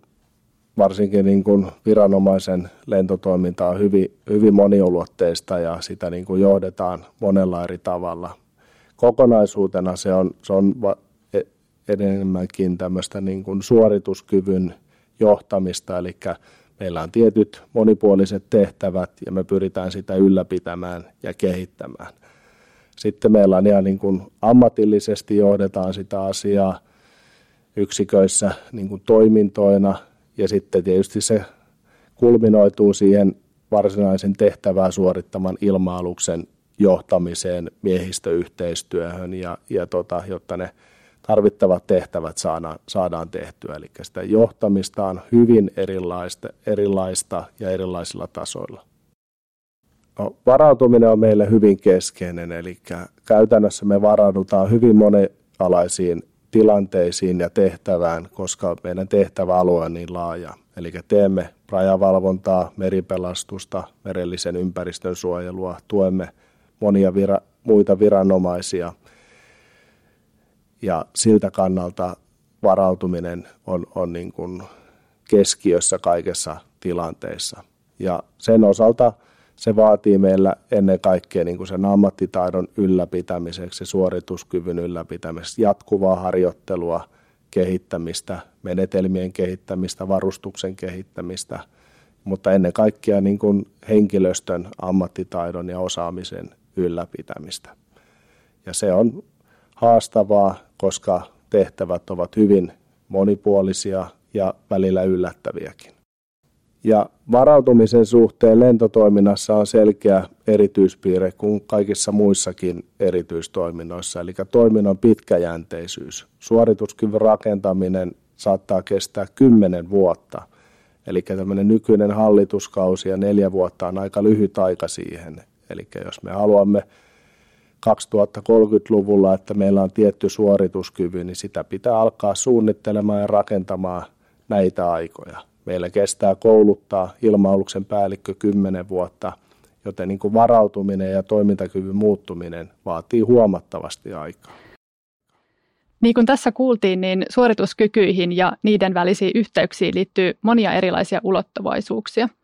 varsinkin niin kuin viranomaisen lentotoiminta on hyvin, hyvin moniulotteista ja sitä niin kuin johdetaan monella eri tavalla. Kokonaisuutena se on, se on e, enemmänkin tämmöistä niin kuin suorituskyvyn johtamista, eli meillä on tietyt monipuoliset tehtävät ja me pyritään sitä ylläpitämään ja kehittämään. Sitten meillä on ihan niin kuin ammatillisesti johdetaan sitä asiaa yksiköissä niin kuin toimintoina ja sitten tietysti se kulminoituu siihen varsinaisen tehtävää suorittaman ilma-aluksen johtamiseen, miehistöyhteistyöhön ja, ja tota, jotta ne tarvittavat tehtävät saadaan, saadaan tehtyä. Eli sitä johtamista on hyvin erilaista, erilaista ja erilaisilla tasoilla. No, varautuminen on meille hyvin keskeinen, eli käytännössä me varaudutaan hyvin monialaisiin tilanteisiin ja tehtävään, koska meidän tehtäväalue on niin laaja. Eli teemme rajavalvontaa, meripelastusta, merellisen ympäristön suojelua, tuemme monia vira, muita viranomaisia – ja siltä kannalta varautuminen on, on niin kuin keskiössä kaikessa tilanteessa. Ja sen osalta se vaatii meillä ennen kaikkea niin kuin sen ammattitaidon ylläpitämiseksi, suorituskyvyn ylläpitämiseksi, jatkuvaa harjoittelua, kehittämistä, menetelmien kehittämistä, varustuksen kehittämistä, mutta ennen kaikkea niin kuin henkilöstön ammattitaidon ja osaamisen ylläpitämistä. Ja se on haastavaa, koska tehtävät ovat hyvin monipuolisia ja välillä yllättäviäkin. Ja varautumisen suhteen lentotoiminnassa on selkeä erityispiirre kuin kaikissa muissakin erityistoiminnoissa, eli toiminnan pitkäjänteisyys. Suorituskyvyn rakentaminen saattaa kestää kymmenen vuotta, eli tämmöinen nykyinen hallituskausi ja neljä vuotta on aika lyhyt aika siihen. Eli jos me haluamme 2030-luvulla, että meillä on tietty suorituskyvy, niin sitä pitää alkaa suunnittelemaan ja rakentamaan näitä aikoja. Meillä kestää kouluttaa ilmailuksen päällikkö 10 vuotta, joten niin kuin varautuminen ja toimintakyvyn muuttuminen vaatii huomattavasti aikaa. Niin kuin tässä kuultiin, niin suorituskykyihin ja niiden välisiin yhteyksiin liittyy monia erilaisia ulottuvaisuuksia –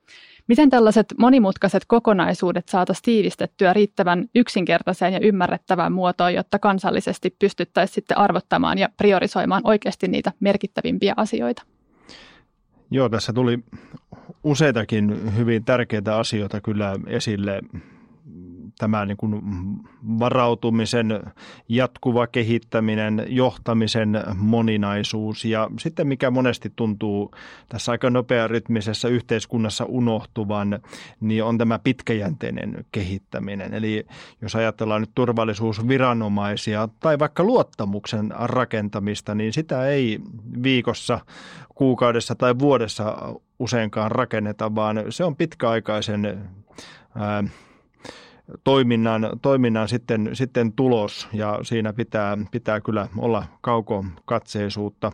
Miten tällaiset monimutkaiset kokonaisuudet saataisiin tiivistettyä riittävän yksinkertaiseen ja ymmärrettävään muotoon, jotta kansallisesti pystyttäisiin sitten arvottamaan ja priorisoimaan oikeasti niitä merkittävimpiä asioita? Joo, tässä tuli useitakin hyvin tärkeitä asioita kyllä esille tämä niin kuin varautumisen jatkuva kehittäminen, johtamisen moninaisuus ja sitten mikä monesti tuntuu tässä aika nopearytmisessä yhteiskunnassa unohtuvan, niin on tämä pitkäjänteinen kehittäminen. Eli jos ajatellaan nyt turvallisuusviranomaisia tai vaikka luottamuksen rakentamista, niin sitä ei viikossa, kuukaudessa tai vuodessa useinkaan rakenneta, vaan se on pitkäaikaisen ää, toiminnan, toiminnan sitten, sitten tulos ja siinä pitää, pitää kyllä olla kaukokatseisuutta.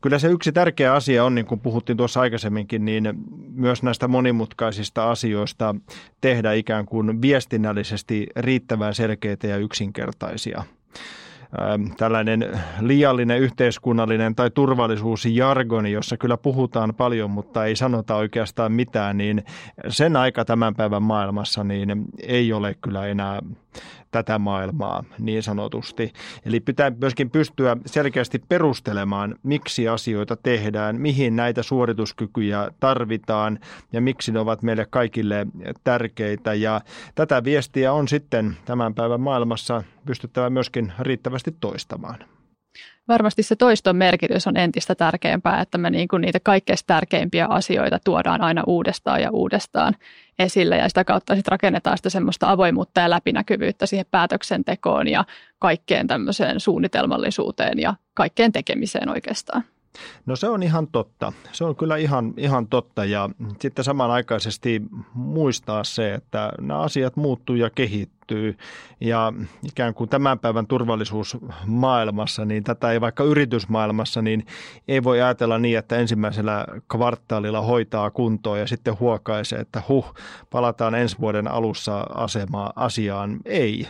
Kyllä se yksi tärkeä asia on, niin kuin puhuttiin tuossa aikaisemminkin, niin myös näistä monimutkaisista asioista tehdä ikään kuin viestinnällisesti riittävän selkeitä ja yksinkertaisia – tällainen liiallinen yhteiskunnallinen tai turvallisuusjargoni, jossa kyllä puhutaan paljon, mutta ei sanota oikeastaan mitään, niin sen aika tämän päivän maailmassa niin ei ole kyllä enää tätä maailmaa niin sanotusti. Eli pitää myöskin pystyä selkeästi perustelemaan, miksi asioita tehdään, mihin näitä suorituskykyjä tarvitaan ja miksi ne ovat meille kaikille tärkeitä. Ja tätä viestiä on sitten tämän päivän maailmassa pystyttävä myöskin riittävästi toistamaan varmasti se toiston merkitys on entistä tärkeämpää, että me niin kuin niitä kaikkein tärkeimpiä asioita tuodaan aina uudestaan ja uudestaan esille ja sitä kautta sitten rakennetaan sitä semmoista avoimuutta ja läpinäkyvyyttä siihen päätöksentekoon ja kaikkeen tämmöiseen suunnitelmallisuuteen ja kaikkeen tekemiseen oikeastaan. No se on ihan totta. Se on kyllä ihan, ihan totta ja sitten samanaikaisesti muistaa se, että nämä asiat muuttuu ja kehittyy ja ikään kuin tämän päivän turvallisuusmaailmassa, niin tätä ei vaikka yritysmaailmassa, niin ei voi ajatella niin, että ensimmäisellä kvartaalilla hoitaa kuntoon ja sitten huokaisee, että huh, palataan ensi vuoden alussa asemaa asiaan. Ei.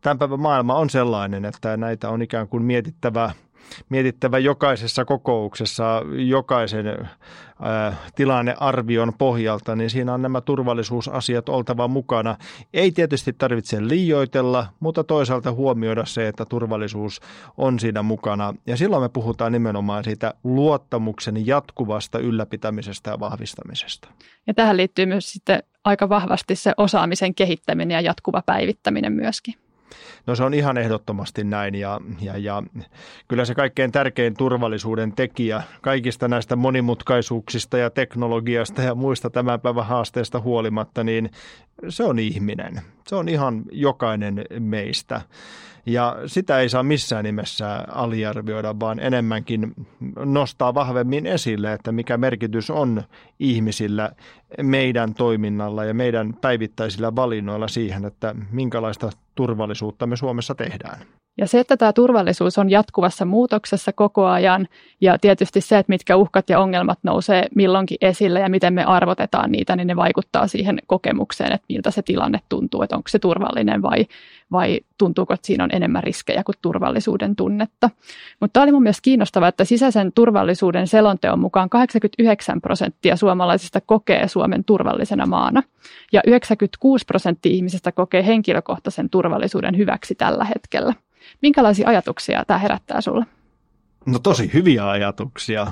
Tämän päivän maailma on sellainen, että näitä on ikään kuin mietittävä – mietittävä jokaisessa kokouksessa, jokaisen tilannearvion pohjalta, niin siinä on nämä turvallisuusasiat oltava mukana. Ei tietysti tarvitse liioitella, mutta toisaalta huomioida se, että turvallisuus on siinä mukana. Ja silloin me puhutaan nimenomaan siitä luottamuksen jatkuvasta ylläpitämisestä ja vahvistamisesta. Ja tähän liittyy myös sitten aika vahvasti se osaamisen kehittäminen ja jatkuva päivittäminen myöskin. No se on ihan ehdottomasti näin ja, ja, ja kyllä se kaikkein tärkein turvallisuuden tekijä kaikista näistä monimutkaisuuksista ja teknologiasta ja muista tämän päivän haasteista huolimatta, niin se on ihminen. Se on ihan jokainen meistä. Ja sitä ei saa missään nimessä aliarvioida, vaan enemmänkin nostaa vahvemmin esille, että mikä merkitys on ihmisillä meidän toiminnalla ja meidän päivittäisillä valinnoilla siihen, että minkälaista turvallisuutta me Suomessa tehdään. Ja se, että tämä turvallisuus on jatkuvassa muutoksessa koko ajan ja tietysti se, että mitkä uhkat ja ongelmat nousee milloinkin esille ja miten me arvotetaan niitä, niin ne vaikuttaa siihen kokemukseen, että miltä se tilanne tuntuu, että onko se turvallinen vai, vai tuntuuko, että siinä on enemmän riskejä kuin turvallisuuden tunnetta. Mutta tämä oli mun mielestä kiinnostavaa, että sisäisen turvallisuuden selonteon mukaan 89 prosenttia suomalaisista kokee Suomen turvallisena maana ja 96 prosenttia ihmisistä kokee henkilökohtaisen turvallisuuden hyväksi tällä hetkellä. Minkälaisia ajatuksia tämä herättää sulle? No tosi hyviä ajatuksia.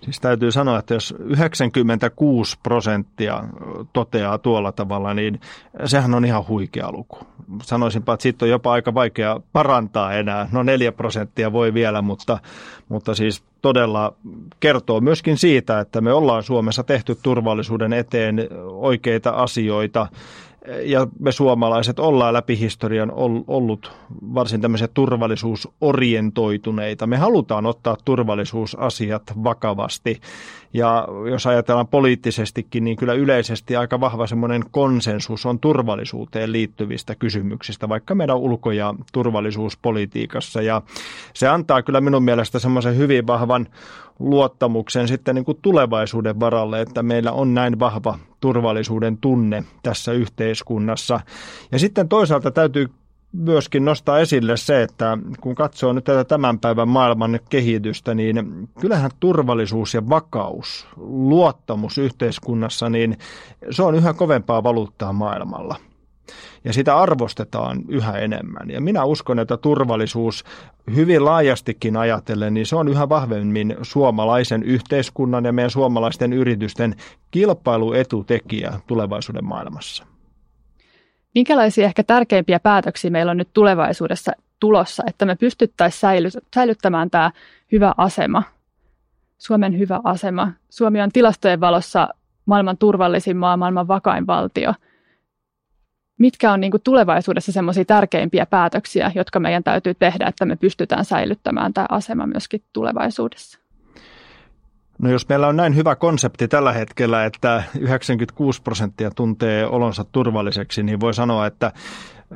Siis täytyy sanoa, että jos 96 prosenttia toteaa tuolla tavalla, niin sehän on ihan huikea luku. Sanoisinpa, että siitä on jopa aika vaikea parantaa enää. No 4 prosenttia voi vielä, mutta, mutta siis todella kertoo myöskin siitä, että me ollaan Suomessa tehty turvallisuuden eteen oikeita asioita ja me suomalaiset ollaan läpi historian ollut varsin tämmöisiä turvallisuusorientoituneita. Me halutaan ottaa turvallisuusasiat vakavasti ja jos ajatellaan poliittisestikin, niin kyllä yleisesti aika vahva semmoinen konsensus on turvallisuuteen liittyvistä kysymyksistä, vaikka meidän ulko- ja turvallisuuspolitiikassa. Ja se antaa kyllä minun mielestä semmoisen hyvin vahvan luottamuksen sitten niin kuin tulevaisuuden varalle, että meillä on näin vahva turvallisuuden tunne tässä yhteiskunnassa. Ja sitten toisaalta täytyy myöskin nostaa esille se, että kun katsoo nyt tätä tämän päivän maailman kehitystä, niin kyllähän turvallisuus ja vakaus, luottamus yhteiskunnassa, niin se on yhä kovempaa valuuttaa maailmalla ja sitä arvostetaan yhä enemmän. Ja minä uskon, että turvallisuus hyvin laajastikin ajatellen, niin se on yhä vahvemmin suomalaisen yhteiskunnan ja meidän suomalaisten yritysten kilpailuetutekijä tulevaisuuden maailmassa. Minkälaisia ehkä tärkeimpiä päätöksiä meillä on nyt tulevaisuudessa tulossa, että me pystyttäisiin säilyttämään tämä hyvä asema, Suomen hyvä asema. Suomi on tilastojen valossa maailman turvallisin maa, maailman vakain valtio – mitkä on niin kuin tulevaisuudessa semmoisia tärkeimpiä päätöksiä, jotka meidän täytyy tehdä, että me pystytään säilyttämään tämä asema myöskin tulevaisuudessa? No jos meillä on näin hyvä konsepti tällä hetkellä, että 96 prosenttia tuntee olonsa turvalliseksi, niin voi sanoa, että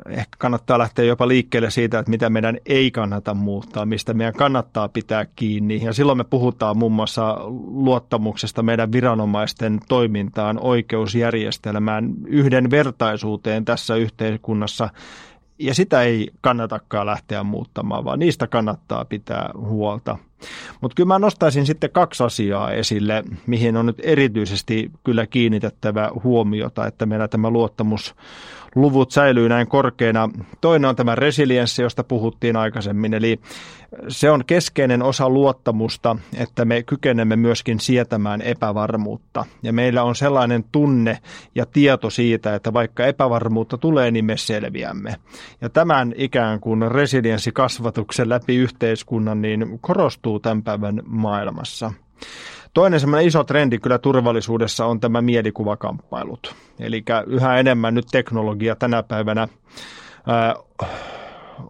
ehkä kannattaa lähteä jopa liikkeelle siitä, että mitä meidän ei kannata muuttaa, mistä meidän kannattaa pitää kiinni. Ja silloin me puhutaan muun muassa luottamuksesta meidän viranomaisten toimintaan, oikeusjärjestelmään, yhdenvertaisuuteen tässä yhteiskunnassa. Ja sitä ei kannatakaan lähteä muuttamaan, vaan niistä kannattaa pitää huolta. Mutta kyllä mä nostaisin sitten kaksi asiaa esille, mihin on nyt erityisesti kyllä kiinnitettävä huomiota, että meillä tämä luottamus luvut säilyy näin korkeina. Toinen on tämä resilienssi, josta puhuttiin aikaisemmin, eli se on keskeinen osa luottamusta, että me kykenemme myöskin sietämään epävarmuutta. Ja meillä on sellainen tunne ja tieto siitä, että vaikka epävarmuutta tulee, niin me selviämme. Ja tämän ikään kuin resilienssikasvatuksen läpi yhteiskunnan niin korostuu tämän päivän maailmassa. Toinen semmoinen iso trendi kyllä turvallisuudessa on tämä mielikuvakamppailut. Eli yhä enemmän nyt teknologia tänä päivänä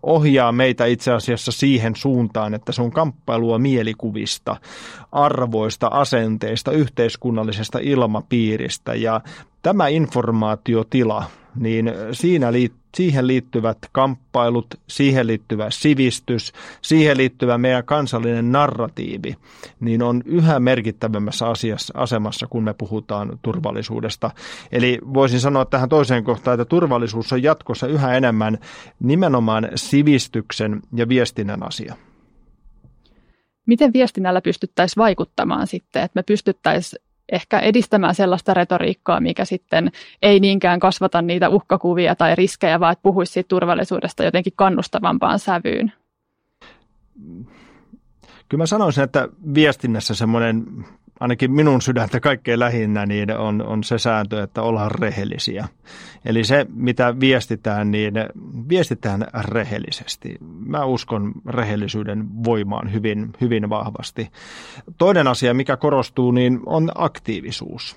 ohjaa meitä itse asiassa siihen suuntaan, että se on kamppailua mielikuvista, arvoista, asenteista, yhteiskunnallisesta ilmapiiristä. Ja tämä informaatiotila, niin siinä liittyy siihen liittyvät kamppailut, siihen liittyvä sivistys, siihen liittyvä meidän kansallinen narratiivi, niin on yhä merkittävämmässä asiassa, asemassa, kun me puhutaan turvallisuudesta. Eli voisin sanoa tähän toiseen kohtaan, että turvallisuus on jatkossa yhä enemmän nimenomaan sivistyksen ja viestinnän asia. Miten viestinnällä pystyttäisiin vaikuttamaan sitten, että me pystyttäisiin ehkä edistämään sellaista retoriikkaa, mikä sitten ei niinkään kasvata niitä uhkakuvia tai riskejä, vaan että puhuisi siitä turvallisuudesta jotenkin kannustavampaan sävyyn? Kyllä mä sanoisin, että viestinnässä semmoinen ainakin minun sydäntä kaikkein lähinnä, niin on, on se sääntö, että ollaan rehellisiä. Eli se, mitä viestitään, niin viestitään rehellisesti. Mä uskon rehellisyyden voimaan hyvin, hyvin vahvasti. Toinen asia, mikä korostuu, niin on aktiivisuus.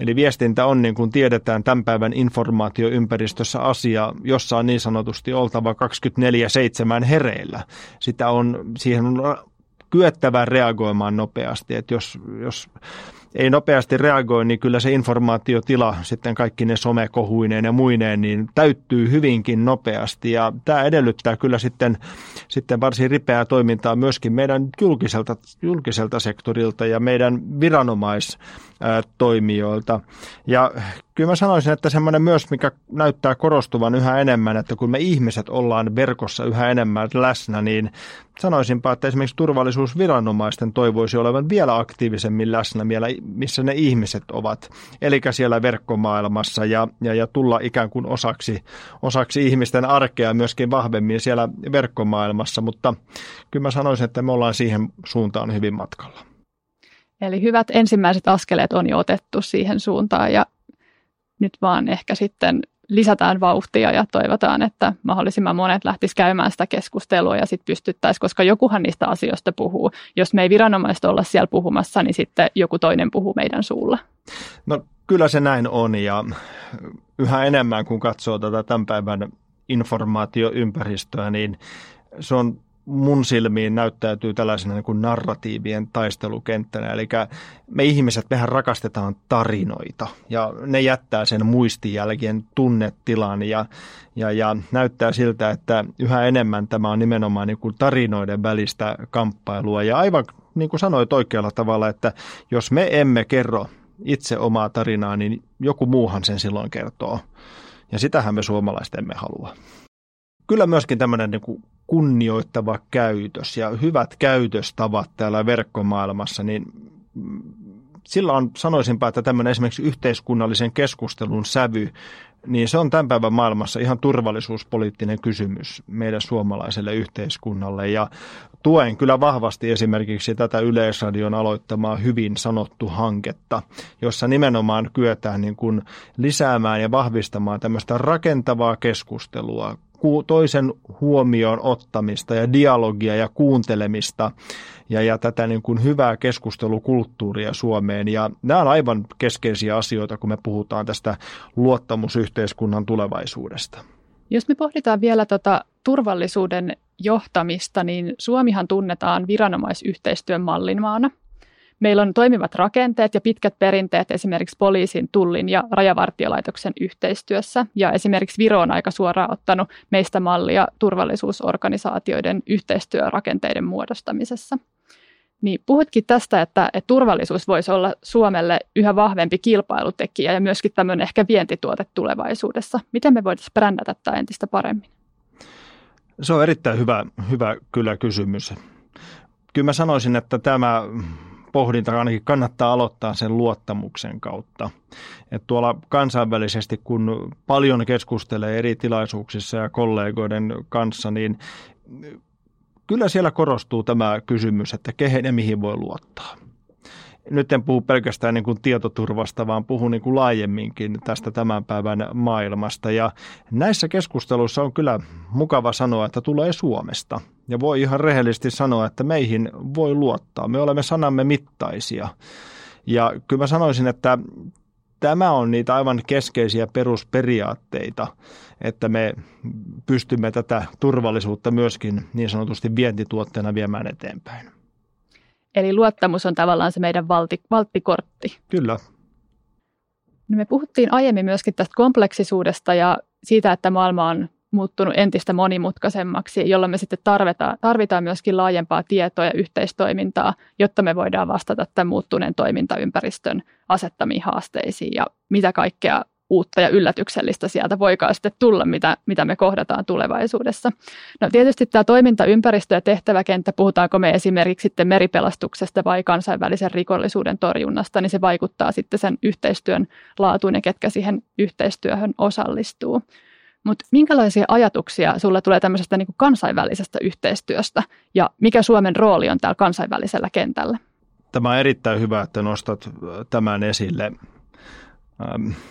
Eli viestintä on, niin kuin tiedetään, tämän päivän informaatioympäristössä asia, jossa on niin sanotusti oltava 24-7 hereillä. Sitä on, siihen on kyettävä reagoimaan nopeasti. Että jos, jos ei nopeasti reagoi, niin kyllä se informaatiotila sitten kaikki ne somekohuineen ja muineen, niin täyttyy hyvinkin nopeasti. Ja tämä edellyttää kyllä sitten, sitten varsin ripeää toimintaa myöskin meidän julkiselta, julkiselta sektorilta ja meidän viranomaistoimijoilta. Ja kyllä mä sanoisin, että semmoinen myös, mikä näyttää korostuvan yhä enemmän, että kun me ihmiset ollaan verkossa yhä enemmän läsnä, niin sanoisinpa, että esimerkiksi turvallisuusviranomaisten toivoisi olevan vielä aktiivisemmin läsnä, vielä, missä ne ihmiset ovat, eli siellä verkkomaailmassa ja, ja, ja tulla ikään kuin osaksi, osaksi ihmisten arkea myöskin vahvemmin siellä verkkomaailmassa, mutta kyllä mä sanoisin, että me ollaan siihen suuntaan hyvin matkalla. Eli hyvät ensimmäiset askeleet on jo otettu siihen suuntaan ja nyt vaan ehkä sitten lisätään vauhtia ja toivotaan, että mahdollisimman monet lähtis käymään sitä keskustelua ja sitten pystyttäisiin, koska jokuhan niistä asioista puhuu. Jos me ei viranomaiset olla siellä puhumassa, niin sitten joku toinen puhuu meidän suulla. No kyllä se näin on ja yhä enemmän kun katsoo tätä tämän päivän informaatioympäristöä, niin se on mun silmiin näyttäytyy tällaisena niin kuin narratiivien taistelukenttänä. Eli me ihmiset, mehän rakastetaan tarinoita ja ne jättää sen muistijälkien tunnetilan ja, ja, ja näyttää siltä, että yhä enemmän tämä on nimenomaan niin kuin tarinoiden välistä kamppailua. Ja aivan niin kuin sanoit oikealla tavalla, että jos me emme kerro itse omaa tarinaa, niin joku muuhan sen silloin kertoo. Ja sitähän me suomalaiset emme halua kyllä myöskin tämmöinen niin kunnioittava käytös ja hyvät käytöstavat täällä verkkomaailmassa, niin sillä on, sanoisinpa, että tämmöinen esimerkiksi yhteiskunnallisen keskustelun sävy, niin se on tämän päivän maailmassa ihan turvallisuuspoliittinen kysymys meidän suomalaiselle yhteiskunnalle. Ja tuen kyllä vahvasti esimerkiksi tätä Yleisradion aloittamaa hyvin sanottu hanketta, jossa nimenomaan kyetään niin kuin lisäämään ja vahvistamaan tämmöistä rakentavaa keskustelua toisen huomioon ottamista ja dialogia ja kuuntelemista ja, ja tätä niin kuin hyvää keskustelukulttuuria Suomeen. Ja nämä on aivan keskeisiä asioita, kun me puhutaan tästä luottamusyhteiskunnan tulevaisuudesta. Jos me pohditaan vielä tota turvallisuuden johtamista, niin Suomihan tunnetaan viranomaisyhteistyön mallinmaana. Meillä on toimivat rakenteet ja pitkät perinteet esimerkiksi poliisin, tullin ja rajavartiolaitoksen yhteistyössä. Ja esimerkiksi Viro on aika suoraan ottanut meistä mallia turvallisuusorganisaatioiden yhteistyörakenteiden muodostamisessa. Niin puhutkin tästä, että, että turvallisuus voisi olla Suomelle yhä vahvempi kilpailutekijä ja myöskin tämmöinen ehkä vientituote tulevaisuudessa. Miten me voitaisiin brändätä tämä entistä paremmin? Se on erittäin hyvä, hyvä kyllä kysymys. Kyllä mä sanoisin, että tämä pohdinta ainakin kannattaa aloittaa sen luottamuksen kautta. Et tuolla kansainvälisesti, kun paljon keskustelee eri tilaisuuksissa ja kollegoiden kanssa, niin kyllä siellä korostuu tämä kysymys, että kehen ja mihin voi luottaa nyt en puhu pelkästään niin kuin tietoturvasta, vaan puhun niin kuin laajemminkin tästä tämän päivän maailmasta. Ja näissä keskusteluissa on kyllä mukava sanoa, että tulee Suomesta. Ja voi ihan rehellisesti sanoa, että meihin voi luottaa. Me olemme sanamme mittaisia. Ja kyllä mä sanoisin, että tämä on niitä aivan keskeisiä perusperiaatteita, että me pystymme tätä turvallisuutta myöskin niin sanotusti vientituotteena viemään eteenpäin. Eli luottamus on tavallaan se meidän valti, valttikortti. Kyllä. No me puhuttiin aiemmin myöskin tästä kompleksisuudesta ja siitä, että maailma on muuttunut entistä monimutkaisemmaksi, jolloin me sitten tarvitaan, tarvitaan myöskin laajempaa tietoa ja yhteistoimintaa, jotta me voidaan vastata tämän muuttuneen toimintaympäristön asettamiin haasteisiin ja mitä kaikkea uutta ja yllätyksellistä sieltä voikaan sitten tulla, mitä, mitä me kohdataan tulevaisuudessa. No tietysti tämä toimintaympäristö ja tehtäväkenttä, puhutaanko me esimerkiksi sitten meripelastuksesta vai kansainvälisen rikollisuuden torjunnasta, niin se vaikuttaa sitten sen yhteistyön laatuun ja ketkä siihen yhteistyöhön osallistuu. Mutta minkälaisia ajatuksia sulle tulee tämmöisestä niin kansainvälisestä yhteistyöstä ja mikä Suomen rooli on täällä kansainvälisellä kentällä? Tämä on erittäin hyvä, että nostat tämän esille.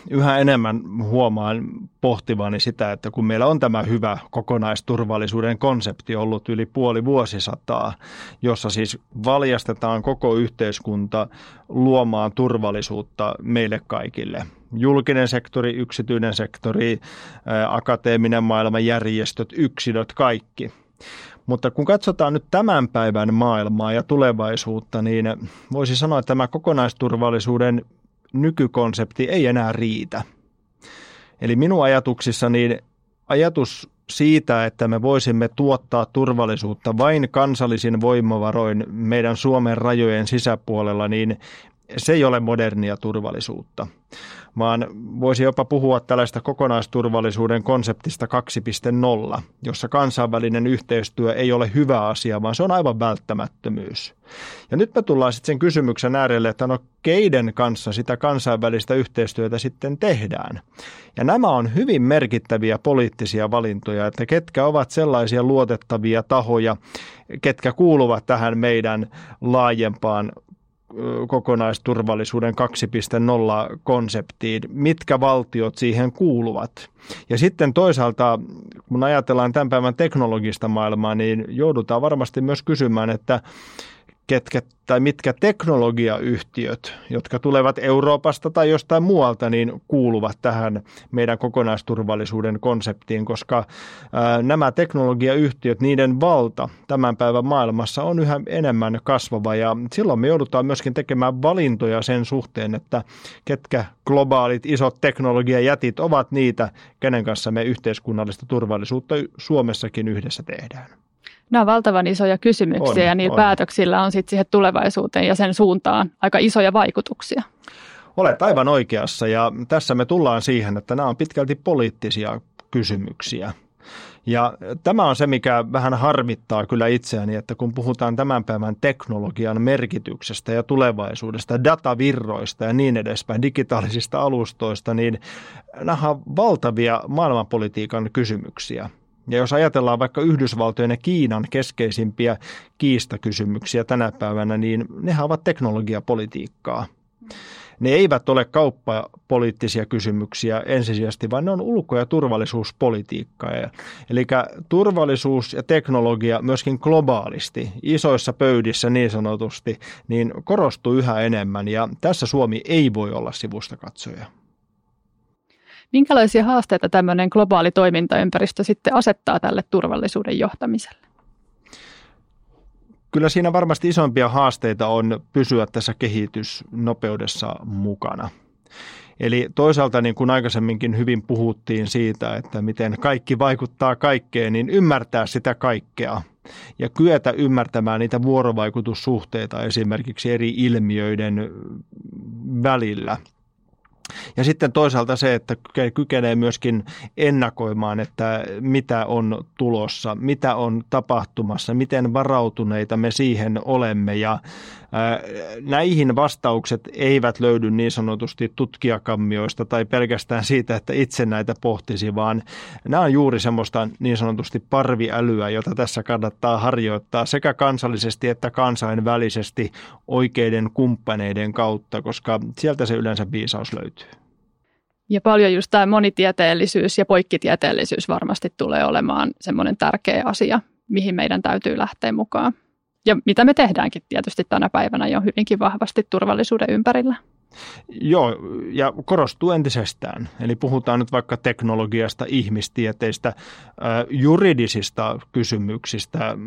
Yhä enemmän huomaan pohtivani sitä, että kun meillä on tämä hyvä kokonaisturvallisuuden konsepti ollut yli puoli vuosisataa, jossa siis valjastetaan koko yhteiskunta luomaan turvallisuutta meille kaikille – julkinen sektori, yksityinen sektori, akateeminen maailma, järjestöt, yksilöt, kaikki. Mutta kun katsotaan nyt tämän päivän maailmaa ja tulevaisuutta, niin voisi sanoa, että tämä kokonaisturvallisuuden nykykonsepti ei enää riitä. Eli minun ajatuksissa niin ajatus siitä, että me voisimme tuottaa turvallisuutta vain kansallisin voimavaroin meidän Suomen rajojen sisäpuolella, niin se ei ole modernia turvallisuutta vaan voisi jopa puhua tällaista kokonaisturvallisuuden konseptista 2.0, jossa kansainvälinen yhteistyö ei ole hyvä asia, vaan se on aivan välttämättömyys. Ja nyt me tullaan sitten sen kysymyksen äärelle, että no keiden kanssa sitä kansainvälistä yhteistyötä sitten tehdään. Ja nämä on hyvin merkittäviä poliittisia valintoja, että ketkä ovat sellaisia luotettavia tahoja, ketkä kuuluvat tähän meidän laajempaan kokonaisturvallisuuden 2.0-konseptiin, mitkä valtiot siihen kuuluvat. Ja sitten toisaalta, kun ajatellaan tämän päivän teknologista maailmaa, niin joudutaan varmasti myös kysymään, että ketkä tai mitkä teknologiayhtiöt, jotka tulevat Euroopasta tai jostain muualta, niin kuuluvat tähän meidän kokonaisturvallisuuden konseptiin, koska ää, nämä teknologiayhtiöt, niiden valta tämän päivän maailmassa on yhä enemmän kasvava ja silloin me joudutaan myöskin tekemään valintoja sen suhteen, että ketkä globaalit isot teknologiajätit ovat niitä, kenen kanssa me yhteiskunnallista turvallisuutta Suomessakin yhdessä tehdään. Nämä on valtavan isoja kysymyksiä on, ja niillä on. päätöksillä on sitten siihen tulevaisuuteen ja sen suuntaan aika isoja vaikutuksia. Olet aivan oikeassa ja tässä me tullaan siihen, että nämä on pitkälti poliittisia kysymyksiä. Ja tämä on se, mikä vähän harmittaa kyllä itseäni, että kun puhutaan tämän päivän teknologian merkityksestä ja tulevaisuudesta, datavirroista ja niin edespäin, digitaalisista alustoista, niin nämä on valtavia maailmanpolitiikan kysymyksiä. Ja jos ajatellaan vaikka Yhdysvaltojen ja Kiinan keskeisimpiä kiistakysymyksiä tänä päivänä, niin nehän ovat teknologiapolitiikkaa. Ne eivät ole kauppapoliittisia kysymyksiä ensisijaisesti, vaan ne on ulko- ja turvallisuuspolitiikkaa. Eli turvallisuus ja teknologia myöskin globaalisti, isoissa pöydissä niin sanotusti, niin korostuu yhä enemmän ja tässä Suomi ei voi olla sivusta katsoja. Minkälaisia haasteita tämmöinen globaali toimintaympäristö sitten asettaa tälle turvallisuuden johtamiselle? Kyllä siinä varmasti isompia haasteita on pysyä tässä kehitysnopeudessa mukana. Eli toisaalta niin kuin aikaisemminkin hyvin puhuttiin siitä, että miten kaikki vaikuttaa kaikkeen, niin ymmärtää sitä kaikkea ja kyetä ymmärtämään niitä vuorovaikutussuhteita esimerkiksi eri ilmiöiden välillä – ja sitten toisaalta se, että kykenee myöskin ennakoimaan, että mitä on tulossa, mitä on tapahtumassa, miten varautuneita me siihen olemme. Ja Näihin vastaukset eivät löydy niin sanotusti tutkijakammioista tai pelkästään siitä, että itse näitä pohtisi, vaan nämä on juuri semmoista niin sanotusti parviälyä, jota tässä kannattaa harjoittaa sekä kansallisesti että kansainvälisesti oikeiden kumppaneiden kautta, koska sieltä se yleensä viisaus löytyy. Ja paljon just tämä monitieteellisyys ja poikkitieteellisyys varmasti tulee olemaan semmoinen tärkeä asia, mihin meidän täytyy lähteä mukaan ja mitä me tehdäänkin tietysti tänä päivänä jo hyvinkin vahvasti turvallisuuden ympärillä. Joo, ja korostuu entisestään. Eli puhutaan nyt vaikka teknologiasta, ihmistieteistä, juridisista kysymyksistä.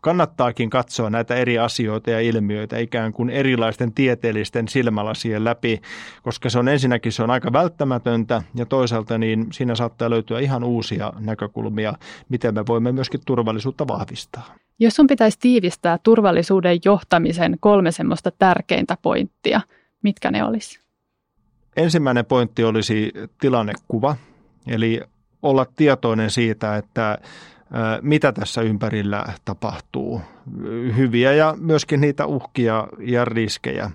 Kannattaakin katsoa näitä eri asioita ja ilmiöitä ikään kuin erilaisten tieteellisten silmälasien läpi, koska se on ensinnäkin se on aika välttämätöntä ja toisaalta niin siinä saattaa löytyä ihan uusia näkökulmia, miten me voimme myöskin turvallisuutta vahvistaa. Jos sun pitäisi tiivistää turvallisuuden johtamisen kolme semmoista tärkeintä pointtia, mitkä ne olisi? ensimmäinen pointti olisi tilannekuva, eli olla tietoinen siitä, että mitä tässä ympärillä tapahtuu, hyviä ja myöskin niitä uhkia ja riskejä.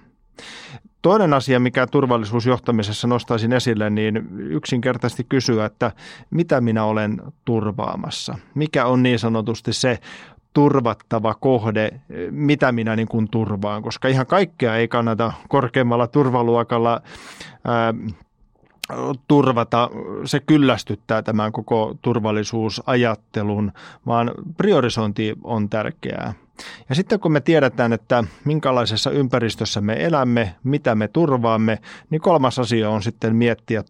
Toinen asia, mikä turvallisuusjohtamisessa nostaisin esille, niin yksinkertaisesti kysyä, että mitä minä olen turvaamassa? Mikä on niin sanotusti se turvattava kohde, mitä minä niin kuin turvaan, koska ihan kaikkea ei kannata korkeammalla turvaluokalla ää, turvata, se kyllästyttää tämän koko turvallisuusajattelun, vaan priorisointi on tärkeää. Ja sitten kun me tiedetään, että minkälaisessa ympäristössä me elämme, mitä me turvaamme, niin kolmas asia on sitten miettiä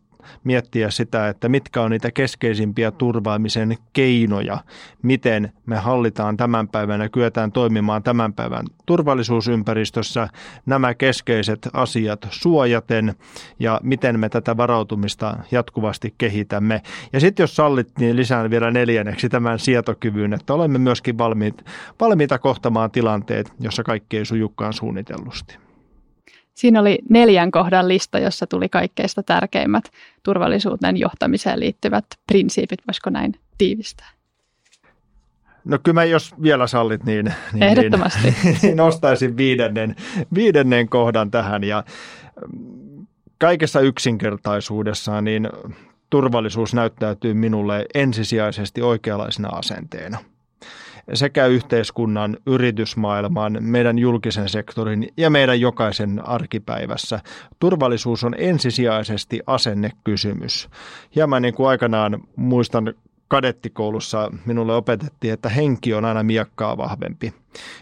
miettiä sitä, että mitkä on niitä keskeisimpiä turvaamisen keinoja, miten me hallitaan tämän päivän ja kyetään toimimaan tämän päivän turvallisuusympäristössä nämä keskeiset asiat suojaten ja miten me tätä varautumista jatkuvasti kehitämme. Ja sitten jos sallit, niin lisään vielä neljänneksi tämän sietokyvyn, että olemme myöskin valmiit, valmiita kohtamaan tilanteet, jossa kaikki ei sujukkaan suunnitellusti. Siinä oli neljän kohdan lista, jossa tuli kaikkeista tärkeimmät turvallisuuteen johtamiseen liittyvät prinsiipit, voisiko näin tiivistää? No kyllä mä jos vielä sallit, niin, niin, Ehdottomasti. niin, niin nostaisin viidennen, viidennen kohdan tähän. Ja mm, kaikessa yksinkertaisuudessaan niin turvallisuus näyttäytyy minulle ensisijaisesti oikeanlaisena asenteena – sekä yhteiskunnan, yritysmaailman, meidän julkisen sektorin ja meidän jokaisen arkipäivässä. Turvallisuus on ensisijaisesti asennekysymys. Hieman niin kuin aikanaan muistan kadettikoulussa minulle opetettiin, että henki on aina miekkaa vahvempi.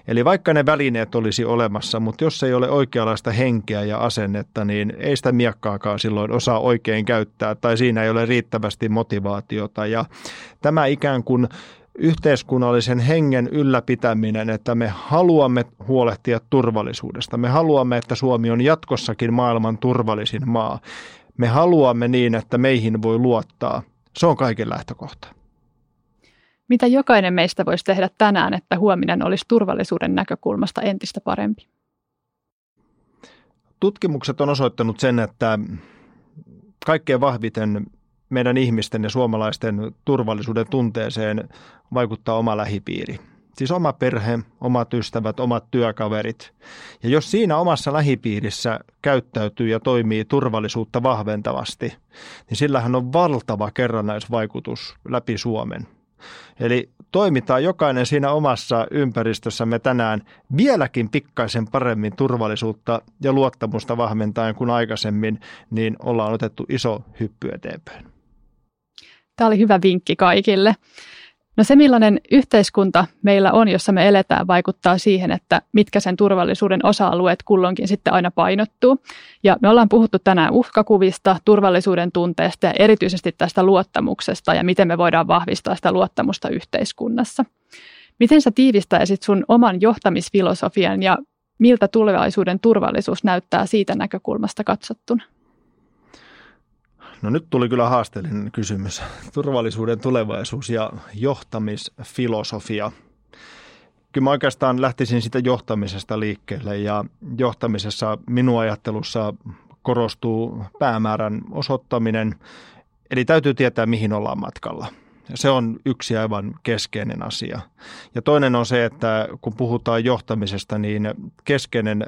Eli vaikka ne välineet olisi olemassa, mutta jos ei ole oikeanlaista henkeä ja asennetta, niin ei sitä miekkaakaan silloin osaa oikein käyttää tai siinä ei ole riittävästi motivaatiota. Ja tämä ikään kuin yhteiskunnallisen hengen ylläpitäminen, että me haluamme huolehtia turvallisuudesta. Me haluamme, että Suomi on jatkossakin maailman turvallisin maa. Me haluamme niin, että meihin voi luottaa. Se on kaiken lähtökohta. Mitä jokainen meistä voisi tehdä tänään, että huominen olisi turvallisuuden näkökulmasta entistä parempi? Tutkimukset on osoittanut sen, että kaikkein vahviten meidän ihmisten ja suomalaisten turvallisuuden tunteeseen vaikuttaa oma lähipiiri. Siis oma perhe, omat ystävät, omat työkaverit. Ja jos siinä omassa lähipiirissä käyttäytyy ja toimii turvallisuutta vahventavasti, niin sillähän on valtava kerrannaisvaikutus läpi Suomen. Eli toimitaan jokainen siinä omassa ympäristössämme tänään vieläkin pikkaisen paremmin turvallisuutta ja luottamusta vahventaen kuin aikaisemmin, niin ollaan otettu iso hyppy eteenpäin. Tämä oli hyvä vinkki kaikille. No se, millainen yhteiskunta meillä on, jossa me eletään, vaikuttaa siihen, että mitkä sen turvallisuuden osa-alueet kulloinkin sitten aina painottuu. Ja me ollaan puhuttu tänään uhkakuvista, turvallisuuden tunteesta ja erityisesti tästä luottamuksesta ja miten me voidaan vahvistaa sitä luottamusta yhteiskunnassa. Miten sä tiivistäisit sun oman johtamisfilosofian ja miltä tulevaisuuden turvallisuus näyttää siitä näkökulmasta katsottuna? No nyt tuli kyllä haasteellinen kysymys. Turvallisuuden tulevaisuus ja johtamisfilosofia. Kyllä mä oikeastaan lähtisin sitä johtamisesta liikkeelle ja johtamisessa minun ajattelussa korostuu päämäärän osoittaminen. Eli täytyy tietää, mihin ollaan matkalla. Se on yksi aivan keskeinen asia. Ja toinen on se, että kun puhutaan johtamisesta, niin keskeinen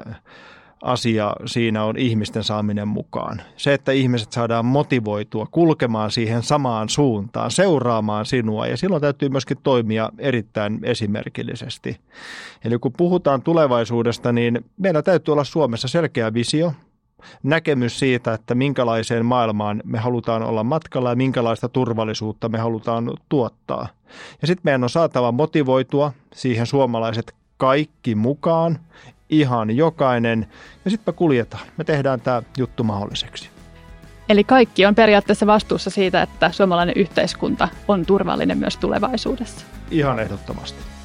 asia siinä on ihmisten saaminen mukaan. Se, että ihmiset saadaan motivoitua kulkemaan siihen samaan suuntaan, seuraamaan sinua ja silloin täytyy myöskin toimia erittäin esimerkillisesti. Eli kun puhutaan tulevaisuudesta, niin meillä täytyy olla Suomessa selkeä visio, näkemys siitä, että minkälaiseen maailmaan me halutaan olla matkalla ja minkälaista turvallisuutta me halutaan tuottaa. Ja sitten meidän on saatava motivoitua siihen suomalaiset kaikki mukaan, ihan jokainen. Ja sitten me kuljetaan. Me tehdään tämä juttu mahdolliseksi. Eli kaikki on periaatteessa vastuussa siitä, että suomalainen yhteiskunta on turvallinen myös tulevaisuudessa. Ihan ehdottomasti.